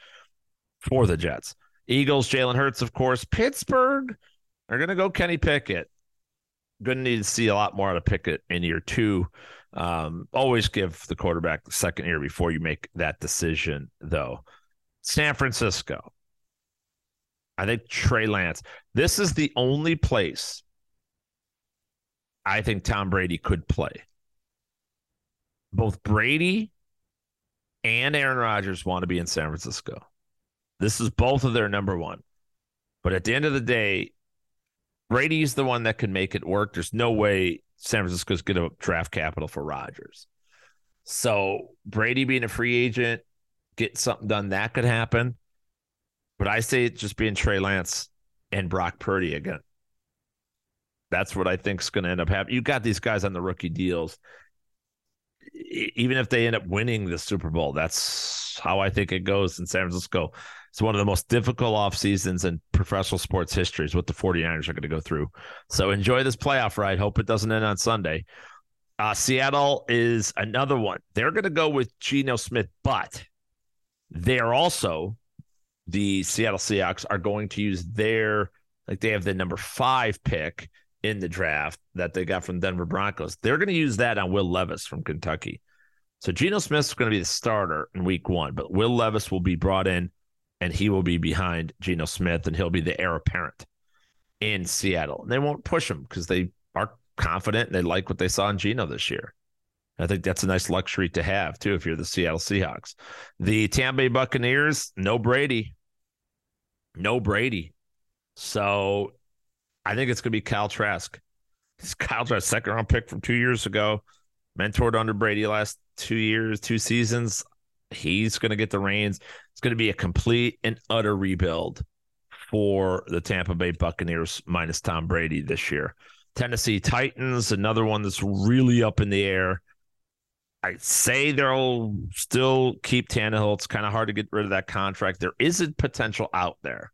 for the Jets. Eagles, Jalen Hurts, of course. Pittsburgh are going to go Kenny Pickett. Going to need to see a lot more out of Pickett in year two. Um, always give the quarterback the second year before you make that decision, though. San Francisco. I think Trey Lance. This is the only place I think Tom Brady could play. Both Brady and Aaron Rodgers want to be in San Francisco. This is both of their number one. But at the end of the day, Brady's the one that can make it work. There's no way San Francisco's going to draft capital for Rodgers. So Brady being a free agent, get something done, that could happen. But I say it just being Trey Lance and Brock Purdy again. That's what I think is going to end up happening. You got these guys on the rookie deals. Even if they end up winning the Super Bowl, that's how I think it goes in San Francisco. It's one of the most difficult off seasons in professional sports history is what the 49ers are going to go through. So enjoy this playoff ride. Hope it doesn't end on Sunday. Uh, Seattle is another one. They're going to go with Geno Smith, but they are also the Seattle Seahawks are going to use their like they have the number five pick in the draft that they got from Denver Broncos. They're going to use that on Will Levis from Kentucky. So Geno Smith's going to be the starter in week one, but Will Levis will be brought in and he will be behind Geno Smith and he'll be the heir apparent in Seattle. And they won't push him because they are confident and they like what they saw in Geno this year. I think that's a nice luxury to have too if you're the Seattle Seahawks. The Tampa Bay Buccaneers, no Brady. No Brady. So I think it's going to be Kyle Trask. It's Kyle Trask, second round pick from two years ago, mentored under Brady last two years, two seasons. He's going to get the reins. It's going to be a complete and utter rebuild for the Tampa Bay Buccaneers minus Tom Brady this year. Tennessee Titans, another one that's really up in the air. I say they'll still keep Tannehill. It's kind of hard to get rid of that contract. There is a potential out there.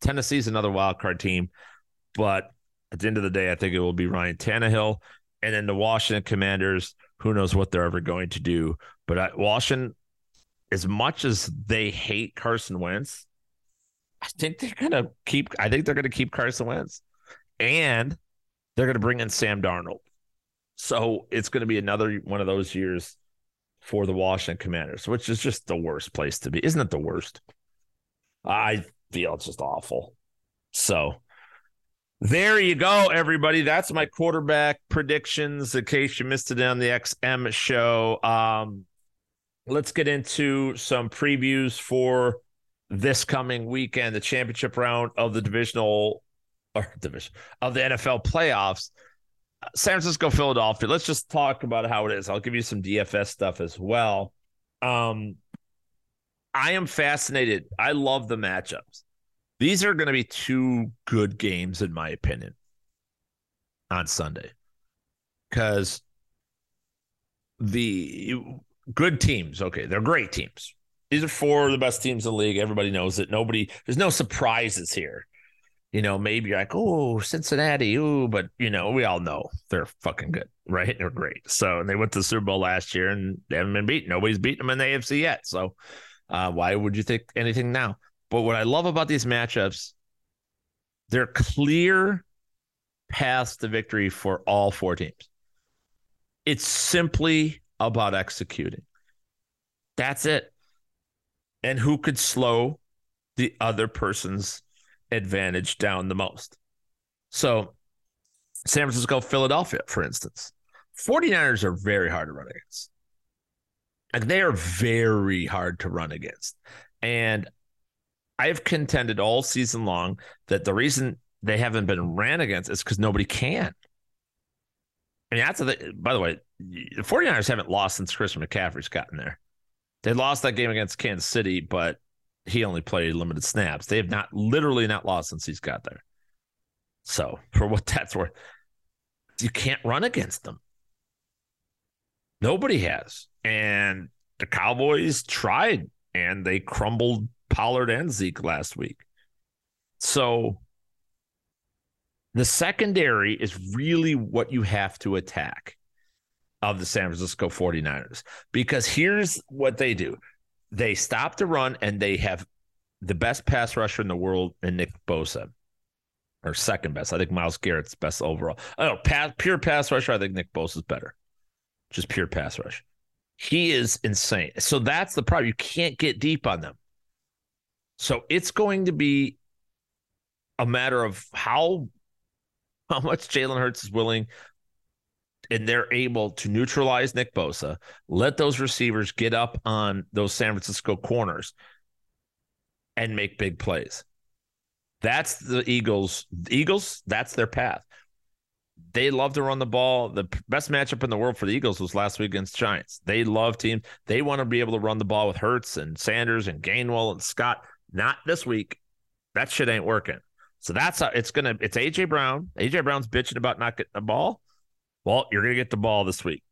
Tennessee's another wild card team, but at the end of the day, I think it will be Ryan Tannehill, and then the Washington Commanders. Who knows what they're ever going to do? But Washington, as much as they hate Carson Wentz, I think they're gonna keep. I think they're gonna keep Carson Wentz, and they're gonna bring in Sam Darnold. So it's to be another one of those years for the Washington Commanders, which is just the worst place to be. Isn't it the worst? I feel it's just awful. So there you go, everybody. That's my quarterback predictions in case you missed it on the XM show. Um, let's get into some previews for this coming weekend, the championship round of the divisional or division of the NFL playoffs. San Francisco, Philadelphia. Let's just talk about how it is. I'll give you some DFS stuff as well. Um, I am fascinated. I love the matchups. These are going to be two good games, in my opinion, on Sunday. Because the good teams, okay, they're great teams. These are four of the best teams in the league. Everybody knows it. Nobody, there's no surprises here. you know, maybe like, oh, Cincinnati, ooh, but you know, we all know they're fucking good, [laughs] right? They're great. So, and they went to the Super Bowl last year and they haven't been beaten. Nobody's beaten them in the AFC yet. So, uh, why would you think anything now? But what I love about these matchups, they're clear paths to victory for all four teams. It's simply about executing. That's it. And who could slow the other person's advantage down the most? So, San Francisco, Philadelphia, for instance, 49ers are very hard to run against. Like they are very hard to run against. And I've contended all season long that the reason they haven't been ran against is because nobody can. I mean, that's the, by the way, the 49ers haven't lost since Christian McCaffrey's gotten there. They lost that game against Kansas City, but he only played limited snaps. They have not literally not lost since he's got there. So, [laughs] for what that's worth, you can't run against them. Nobody has. And the Cowboys tried and they crumbled Pollard and Zeke last week. So the secondary is really what you have to attack of the San Francisco 49ers because here's what they do they stop the run and they have the best pass rusher in the world in Nick Bosa. Or second best. I think Myles Garrett's best overall. Oh, pass, pure pass rusher. I think Nick Bosa's better. Just pure pass rush. He is insane. So that's the problem. You can't get deep on them. So it's going to be a matter of how how much Jalen Hurts is willing and they're able to neutralize Nick Bosa, let those receivers get up on those San Francisco corners and make big plays. That's the Eagles. The Eagles, that's their path. They love to run the ball. The best matchup in the world for the Eagles was last week against Giants. They love teams. They want to be able to run the ball with Hurts and Sanders and Gainwell and Scott. Not this week. That shit ain't working. So that's how it's gonna. It's AJ Brown. AJ Brown's bitching about not getting the ball. Well, you're gonna get the ball this week.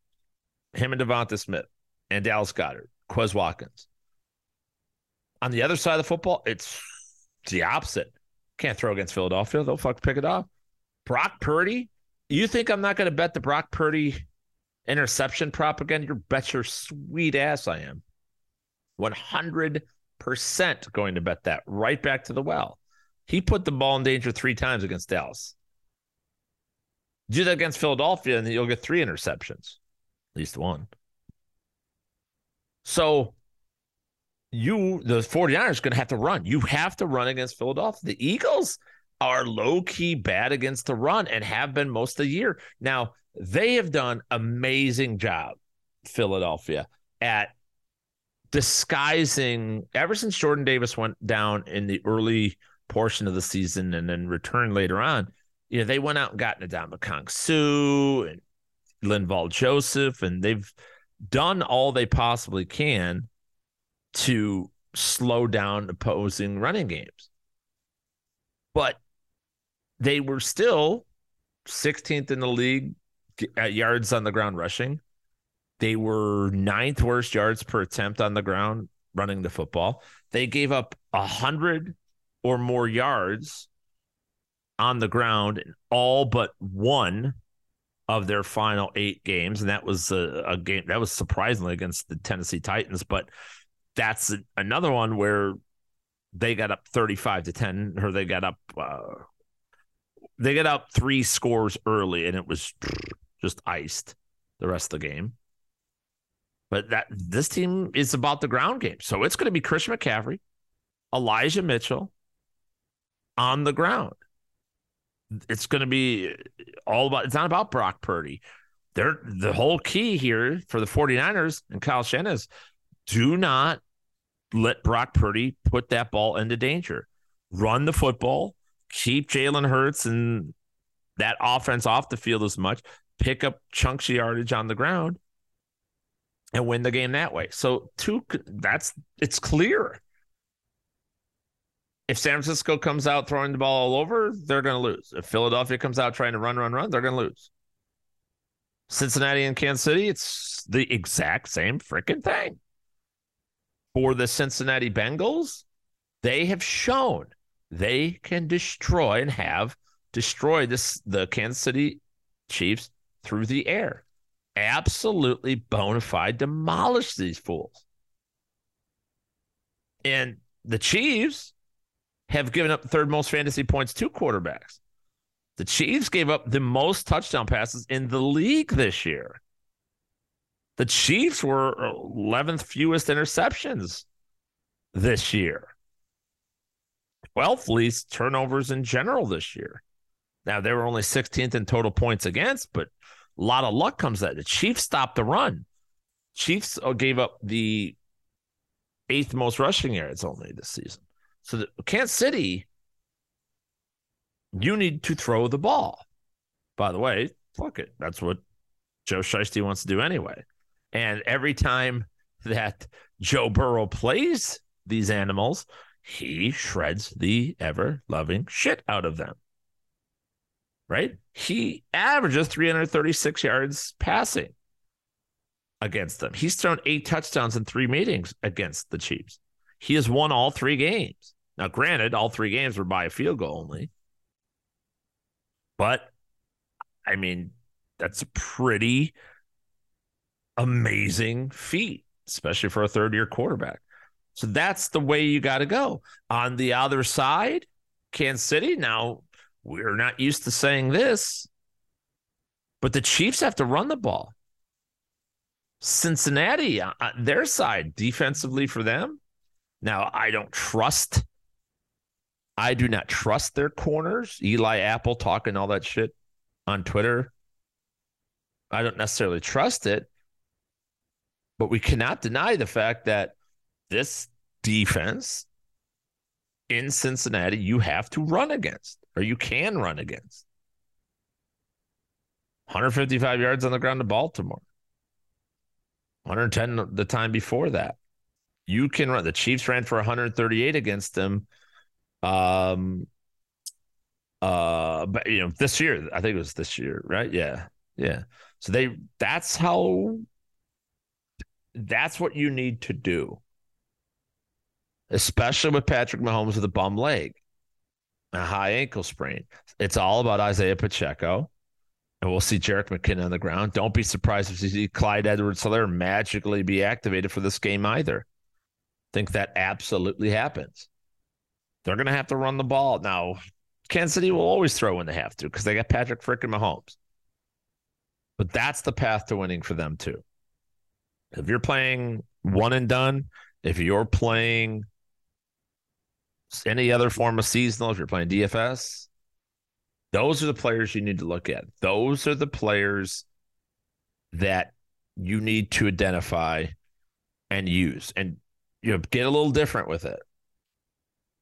Him and DeVonta Smith and Dallas Goedert, Quez Watkins. On the other side of the football, it's the opposite. Can't throw against Philadelphia. They'll fuck pick it off. Brock Purdy. You think I'm not to bet the Brock Purdy interception prop again? You bet your sweet ass I am. 100% going to bet that right back to the well. He put the ball in danger three times against Dallas. Do that against Philadelphia, and you'll get three interceptions, at least one. So you, the 49ers, going to have to run. You have to run against Philadelphia. The Eagles are low key bad against the run and have been most of the year. Now, they have done amazing job, Philadelphia, at disguising ever since Jordan Davis went down in the early portion of the season and then return later on, you know, they went out and got Ndamukong Suh and Linval Joseph, and they've done all they possibly can to slow down opposing running games. But they were still 16th in the league at yards on the ground rushing. They were ninth worst yards per attempt on the ground running the football. They gave up a hundred or more yards on the ground in all but one of their final eight games. And that was a, a game that was surprisingly against the Tennessee Titans. But that's another one where they got up 35 to 10, or they got up, uh, they got up three scores early and it was just iced the rest of the game. But that this team is about the ground game. So it's going to be Chris McCaffrey, Elijah Mitchell, on the ground. It's going to be all about, it's not about Brock Purdy. They're, the whole key here for the 49ers and Kyle Shanahan is do not let Brock Purdy put that ball into danger. Run the football, keep Jalen Hurts and that offense off the field as much, pick up chunks of yardage on the ground, and win the game that way. So two that's it's clear if San Francisco comes out throwing the ball all over, they're going to lose. If Philadelphia comes out trying to run, run, run, they're going to lose. Cincinnati and Kansas City, it's the exact same freaking thing. For the Cincinnati Bengals, they have shown they can destroy and have destroyed this the Kansas City Chiefs through the air. Absolutely bona fide demolish these fools. And the Chiefs have given up the third most fantasy points to quarterbacks. The Chiefs gave up the most touchdown passes in the league this year. The Chiefs were 11th fewest interceptions this year. 12th least turnovers in general this year. Now, they were only 16th in total points against, but a lot of luck comes that. The Chiefs stopped the run. Chiefs uh, gave up the eighth most rushing yards only this season. So the Kansas City, you need to throw the ball. By the way, fuck it. That's what Joe Shiesty wants to do anyway. And every time that Joe Burrow plays these animals, he shreds the ever loving shit out of them. Right? He averages 336 yards passing against them. He's thrown eight touchdowns in three meetings against the Chiefs. He has won all three games. Now, granted, all three games were by a field goal only. But I mean, that's a pretty amazing feat, especially for a third year quarterback. So that's the way you got to go. On the other side, Kansas City, now we're not used to saying this, but the Chiefs have to run the ball. Cincinnati, uh, uh, their side, defensively for them. Now, I don't trust, I do not trust their corners. Eli Apple talking all that shit on Twitter. I don't necessarily trust it, but we cannot deny the fact that this defense in Cincinnati, you have to run against, or you can run against. 155 yards on the ground to Baltimore. 110 the time before that. You can run. The Chiefs ran for 138 against them. Um, uh, but you know, this year, I think it was this year, right? Yeah, yeah. So they, that's how, that's what you need to do, especially with Patrick Mahomes with a bum leg, a high ankle sprain. It's all about Isaiah Pacheco and we'll see Jerick McKinnon on the ground. Don't be surprised if you see Clyde Edwards Helaire magically be activated for this game either. Think that absolutely happens. They're going to have to run the ball. Now, Kansas City will always throw when they have to because they got Patrick freaking Mahomes. But that's the path to winning for them, too. If you're playing one and done, if you're playing any other form of seasonal, if you're playing DFS, those are the players you need to look at. Those are the players that you need to identify and use. And you know, get a little different with it.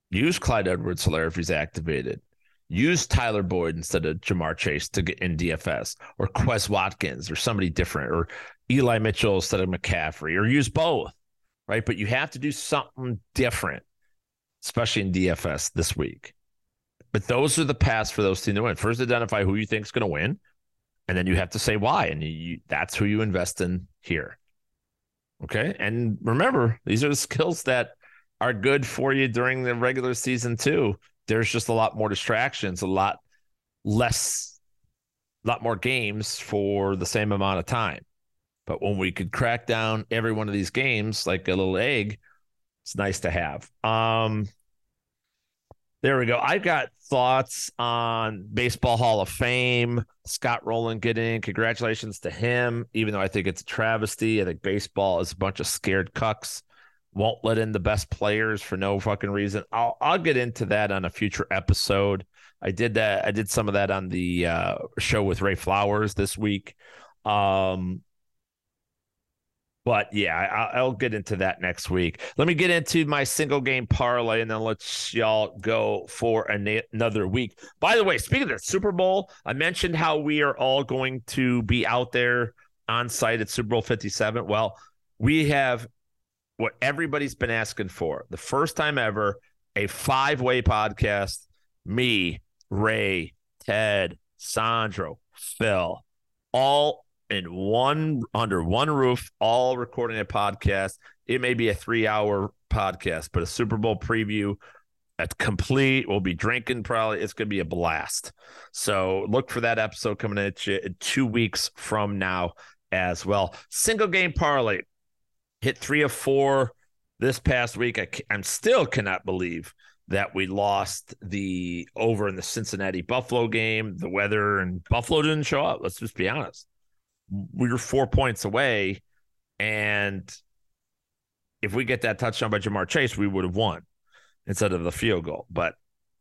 Use Clyde Edwards Helaire if he's activated. Use Tyler Boyd instead of Ja'Marr Chase to get in DFS, or Quez Watkins, or somebody different, or Eli Mitchell instead of McCaffrey, or use both, right? But you have to do something different, especially in DFS this week. But those are the paths for those teams to win. First, identify who you think is going to win, and then you have to say why, and you, that's who you invest in here. Okay, and remember, these are the [laughs] skills that are good for you during the regular season too. There's just a lot more distractions, a lot less, a lot more games for the same amount of time. But when we could crack down every one of these games like a little egg, it's nice to have. Um, there we go. I've got thoughts on Baseball Hall of Fame. Scott Rolen getting congratulations to him, even though I think it's a travesty. I think baseball is a bunch of scared cucks. Won't let in the best players for no fucking reason. I'll I'll get into that on a future episode. I did that. I did some of that on the uh, show with Ray Flowers this week. Um, but yeah, I, will get into that next week. Let me get into my single game parlay and then let's y'all go for an- another week. By the way, speaking of the Super Bowl, I mentioned how we are all going to be out there on site at Super Bowl 57. Well, we have what everybody's been asking for the first time ever a five way podcast. Me, Ray, Ted, Sandro, Phil, all in one under one roof, all recording a podcast. It may be a three hour podcast, but a Super Bowl preview a complete. We'll be drinking probably. It's going to be a blast. So look for that episode coming at you two weeks from now as well. Single game parlay hit three of four this past week. I, I'm still cannot believe that we lost the over in the Cincinnati Buffalo game. The weather and Buffalo didn't show up. Let's just be honest. We were four points away, and if we get that touchdown by Ja'Marr Chase, we would have won instead of the field goal. But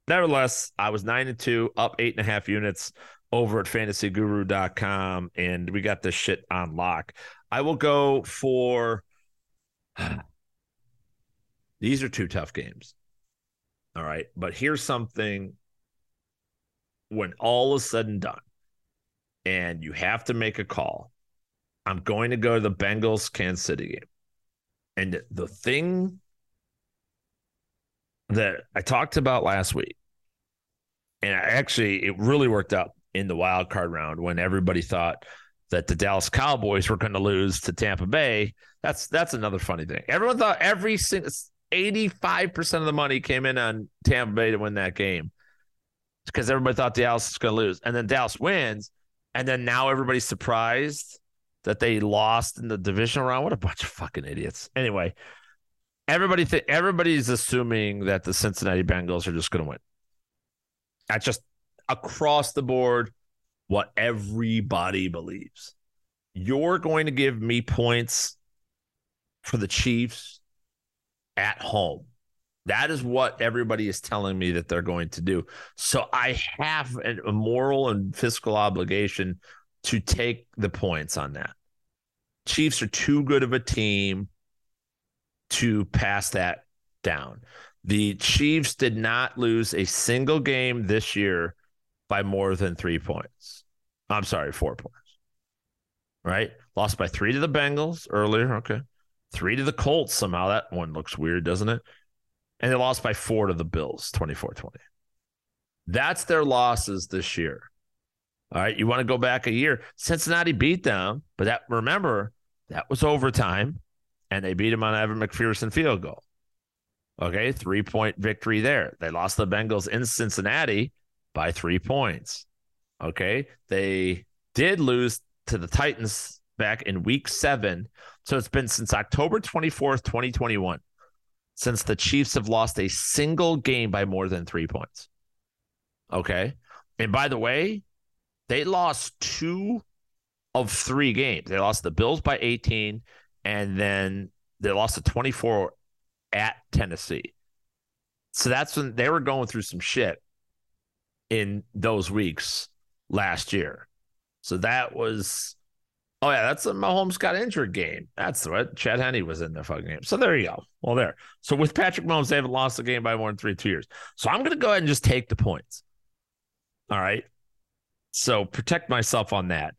nevertheless, I was nine and two, up eight and a half units over at fantasyguru.com, and we got this shit on lock. I will go for [sighs] these are two tough games. All right. But here's something when all is said and done, and you have to make a call. I'm going to go to the Bengals Kansas City game. And the thing that I talked about last week, and I actually, it really worked out in the wild card round when everybody thought that the Dallas Cowboys were going to lose to Tampa Bay. That's that's another funny thing. Everyone thought every single 85% of the money came in on Tampa Bay to win that game because everybody thought Dallas was going to lose. And then Dallas wins. And then now everybody's surprised that they lost in the divisional round. What a bunch of fucking idiots. Anyway, everybody th- everybody's assuming that the Cincinnati Bengals are just going to win. That's just across the board what everybody believes. You're going to give me points for the Chiefs at home. That is what everybody is telling me that they're going to do. So I have a moral and fiscal obligation to take the points on that. Chiefs are too good of a team to pass that down. The Chiefs did not lose a single game this year by more than three points. I'm sorry, four points. Right? Lost by three to the Bengals earlier. Okay three to the Colts somehow. That one looks weird, doesn't it? And they lost by four to the Bills, 24 20. That's their losses this year. All right. You want to go back a year. Cincinnati beat them, but that remember, that was overtime, and they beat them on Evan McPherson field goal. Okay. Three point victory there. They lost the Bengals in Cincinnati by three points. Okay. They did lose to the Titans back in week seven. So it's been since October 24th, 2021, since the Chiefs have lost a single game by more than three points. Okay. And by the way, they lost two of three games. They lost the Bills by 18, and then they lost the 24 at Tennessee. So that's when they were going through some shit in those weeks last year. So that was Oh yeah, that's a Mahomes got injured game. That's what Chad Henne was in the fucking game. So there you go. Well, there. So with Patrick Mahomes, they haven't lost a game by more than three two years. So I'm gonna go ahead and just take the points. All right. So protect myself on that.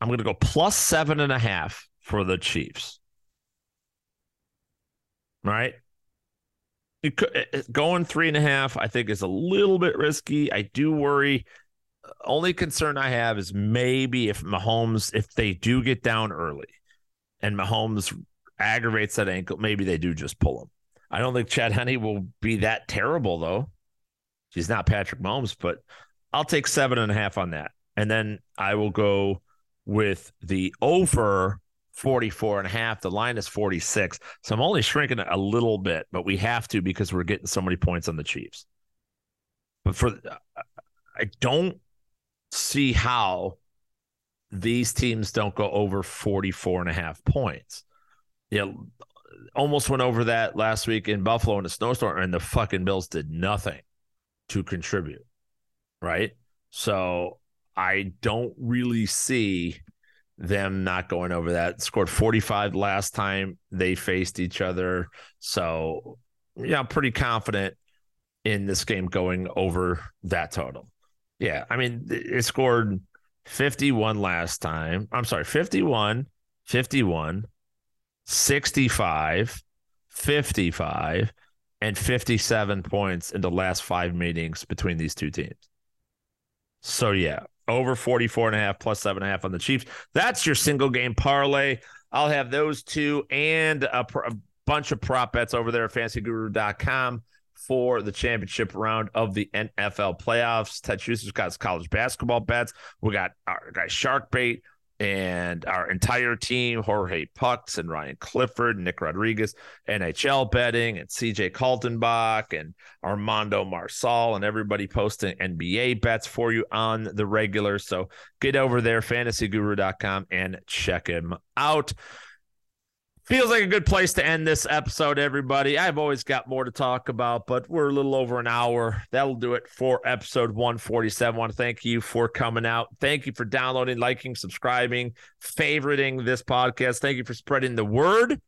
I'm gonna go plus seven and a half for the Chiefs. All right. Could, going three and a half, I think, is a little bit risky. I do worry only concern I have is maybe if Mahomes, if they do get down early and Mahomes aggravates that ankle, maybe they do just pull him. I don't think Chad Henne will be that terrible, though. He's not Patrick Mahomes, but I'll take seven and a half on that. And then I will go with the over 44 and a half. The line is 46. So I'm only shrinking it a little bit, but we have to because we're getting so many points on the Chiefs. But for I don't see how these teams don't go over 44 and a half points. Yeah, you know, almost went over that last week in Buffalo in a snowstorm, and the fucking Bills did nothing to contribute. Right. So I don't really see them not going over that. Scored 45 last time they faced each other. So, yeah, I'm pretty confident in this game going over that total. Yeah, I mean, it scored 51 last time. I'm sorry, 51, 51, 65, 55, and 57 points in the last five meetings between these two teams. So, yeah, over 44 and a half plus seven and a half on the Chiefs. That's your single game parlay. I'll have those two and a, pr- a bunch of prop bets over there at fantasyguru.com for the championship round of the NFL playoffs. Ted Schuster's got his college basketball bets. We got our guy Sharkbait and our entire team, Jorge Pucks and Ryan Clifford, Nick Rodriguez, NHL betting, and CJ Kaltenbach and Armando Marsal, and everybody posting NBA bets for you on the regular. So get over there, fantasyguru.com, and check him out. Feels like a good place to end this episode, everybody. I've always got more to talk about, but we're a little over an hour. That'll do it for episode 147. I want to thank you for coming out. Thank you for downloading, liking, subscribing, favoriting this podcast. Thank you for spreading the word.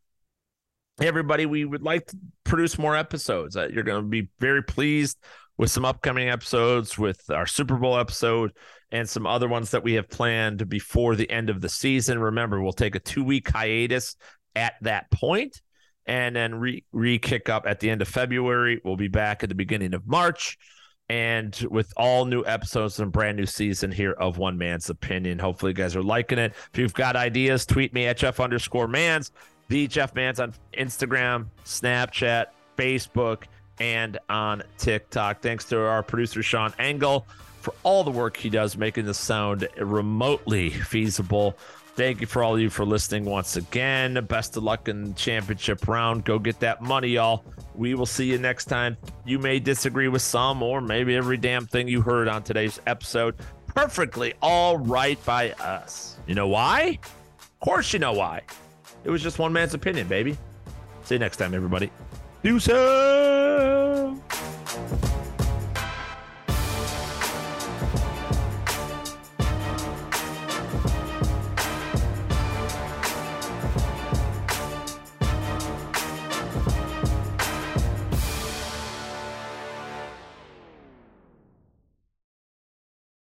Everybody, we would like to produce more episodes. Uh, you're going to be very pleased with some upcoming episodes, with our Super Bowl episode, and some other ones that we have planned before the end of the season. Remember, we'll take a two week hiatus at that point and then re, re kick up at the end of February. We'll be back at the beginning of March and with all new episodes and brand new season here of One Man's Opinion. Hopefully, you guys are liking it. If you've got ideas, tweet me at Jeff underscore Mans, the Jeff Mans on Instagram, Snapchat, Facebook, and on TikTok. Thanks to our producer, Sean Engel, for all the work he does making this sound remotely feasible. Thank you for all of you for listening once again. Best of luck in the championship round. Go get that money, y'all. We will see you next time. You may disagree with some or maybe every damn thing you heard on today's episode. Perfectly all right by us. You know why? Of course, you know why. It was just one man's opinion, baby. See you next time, everybody. Deuces.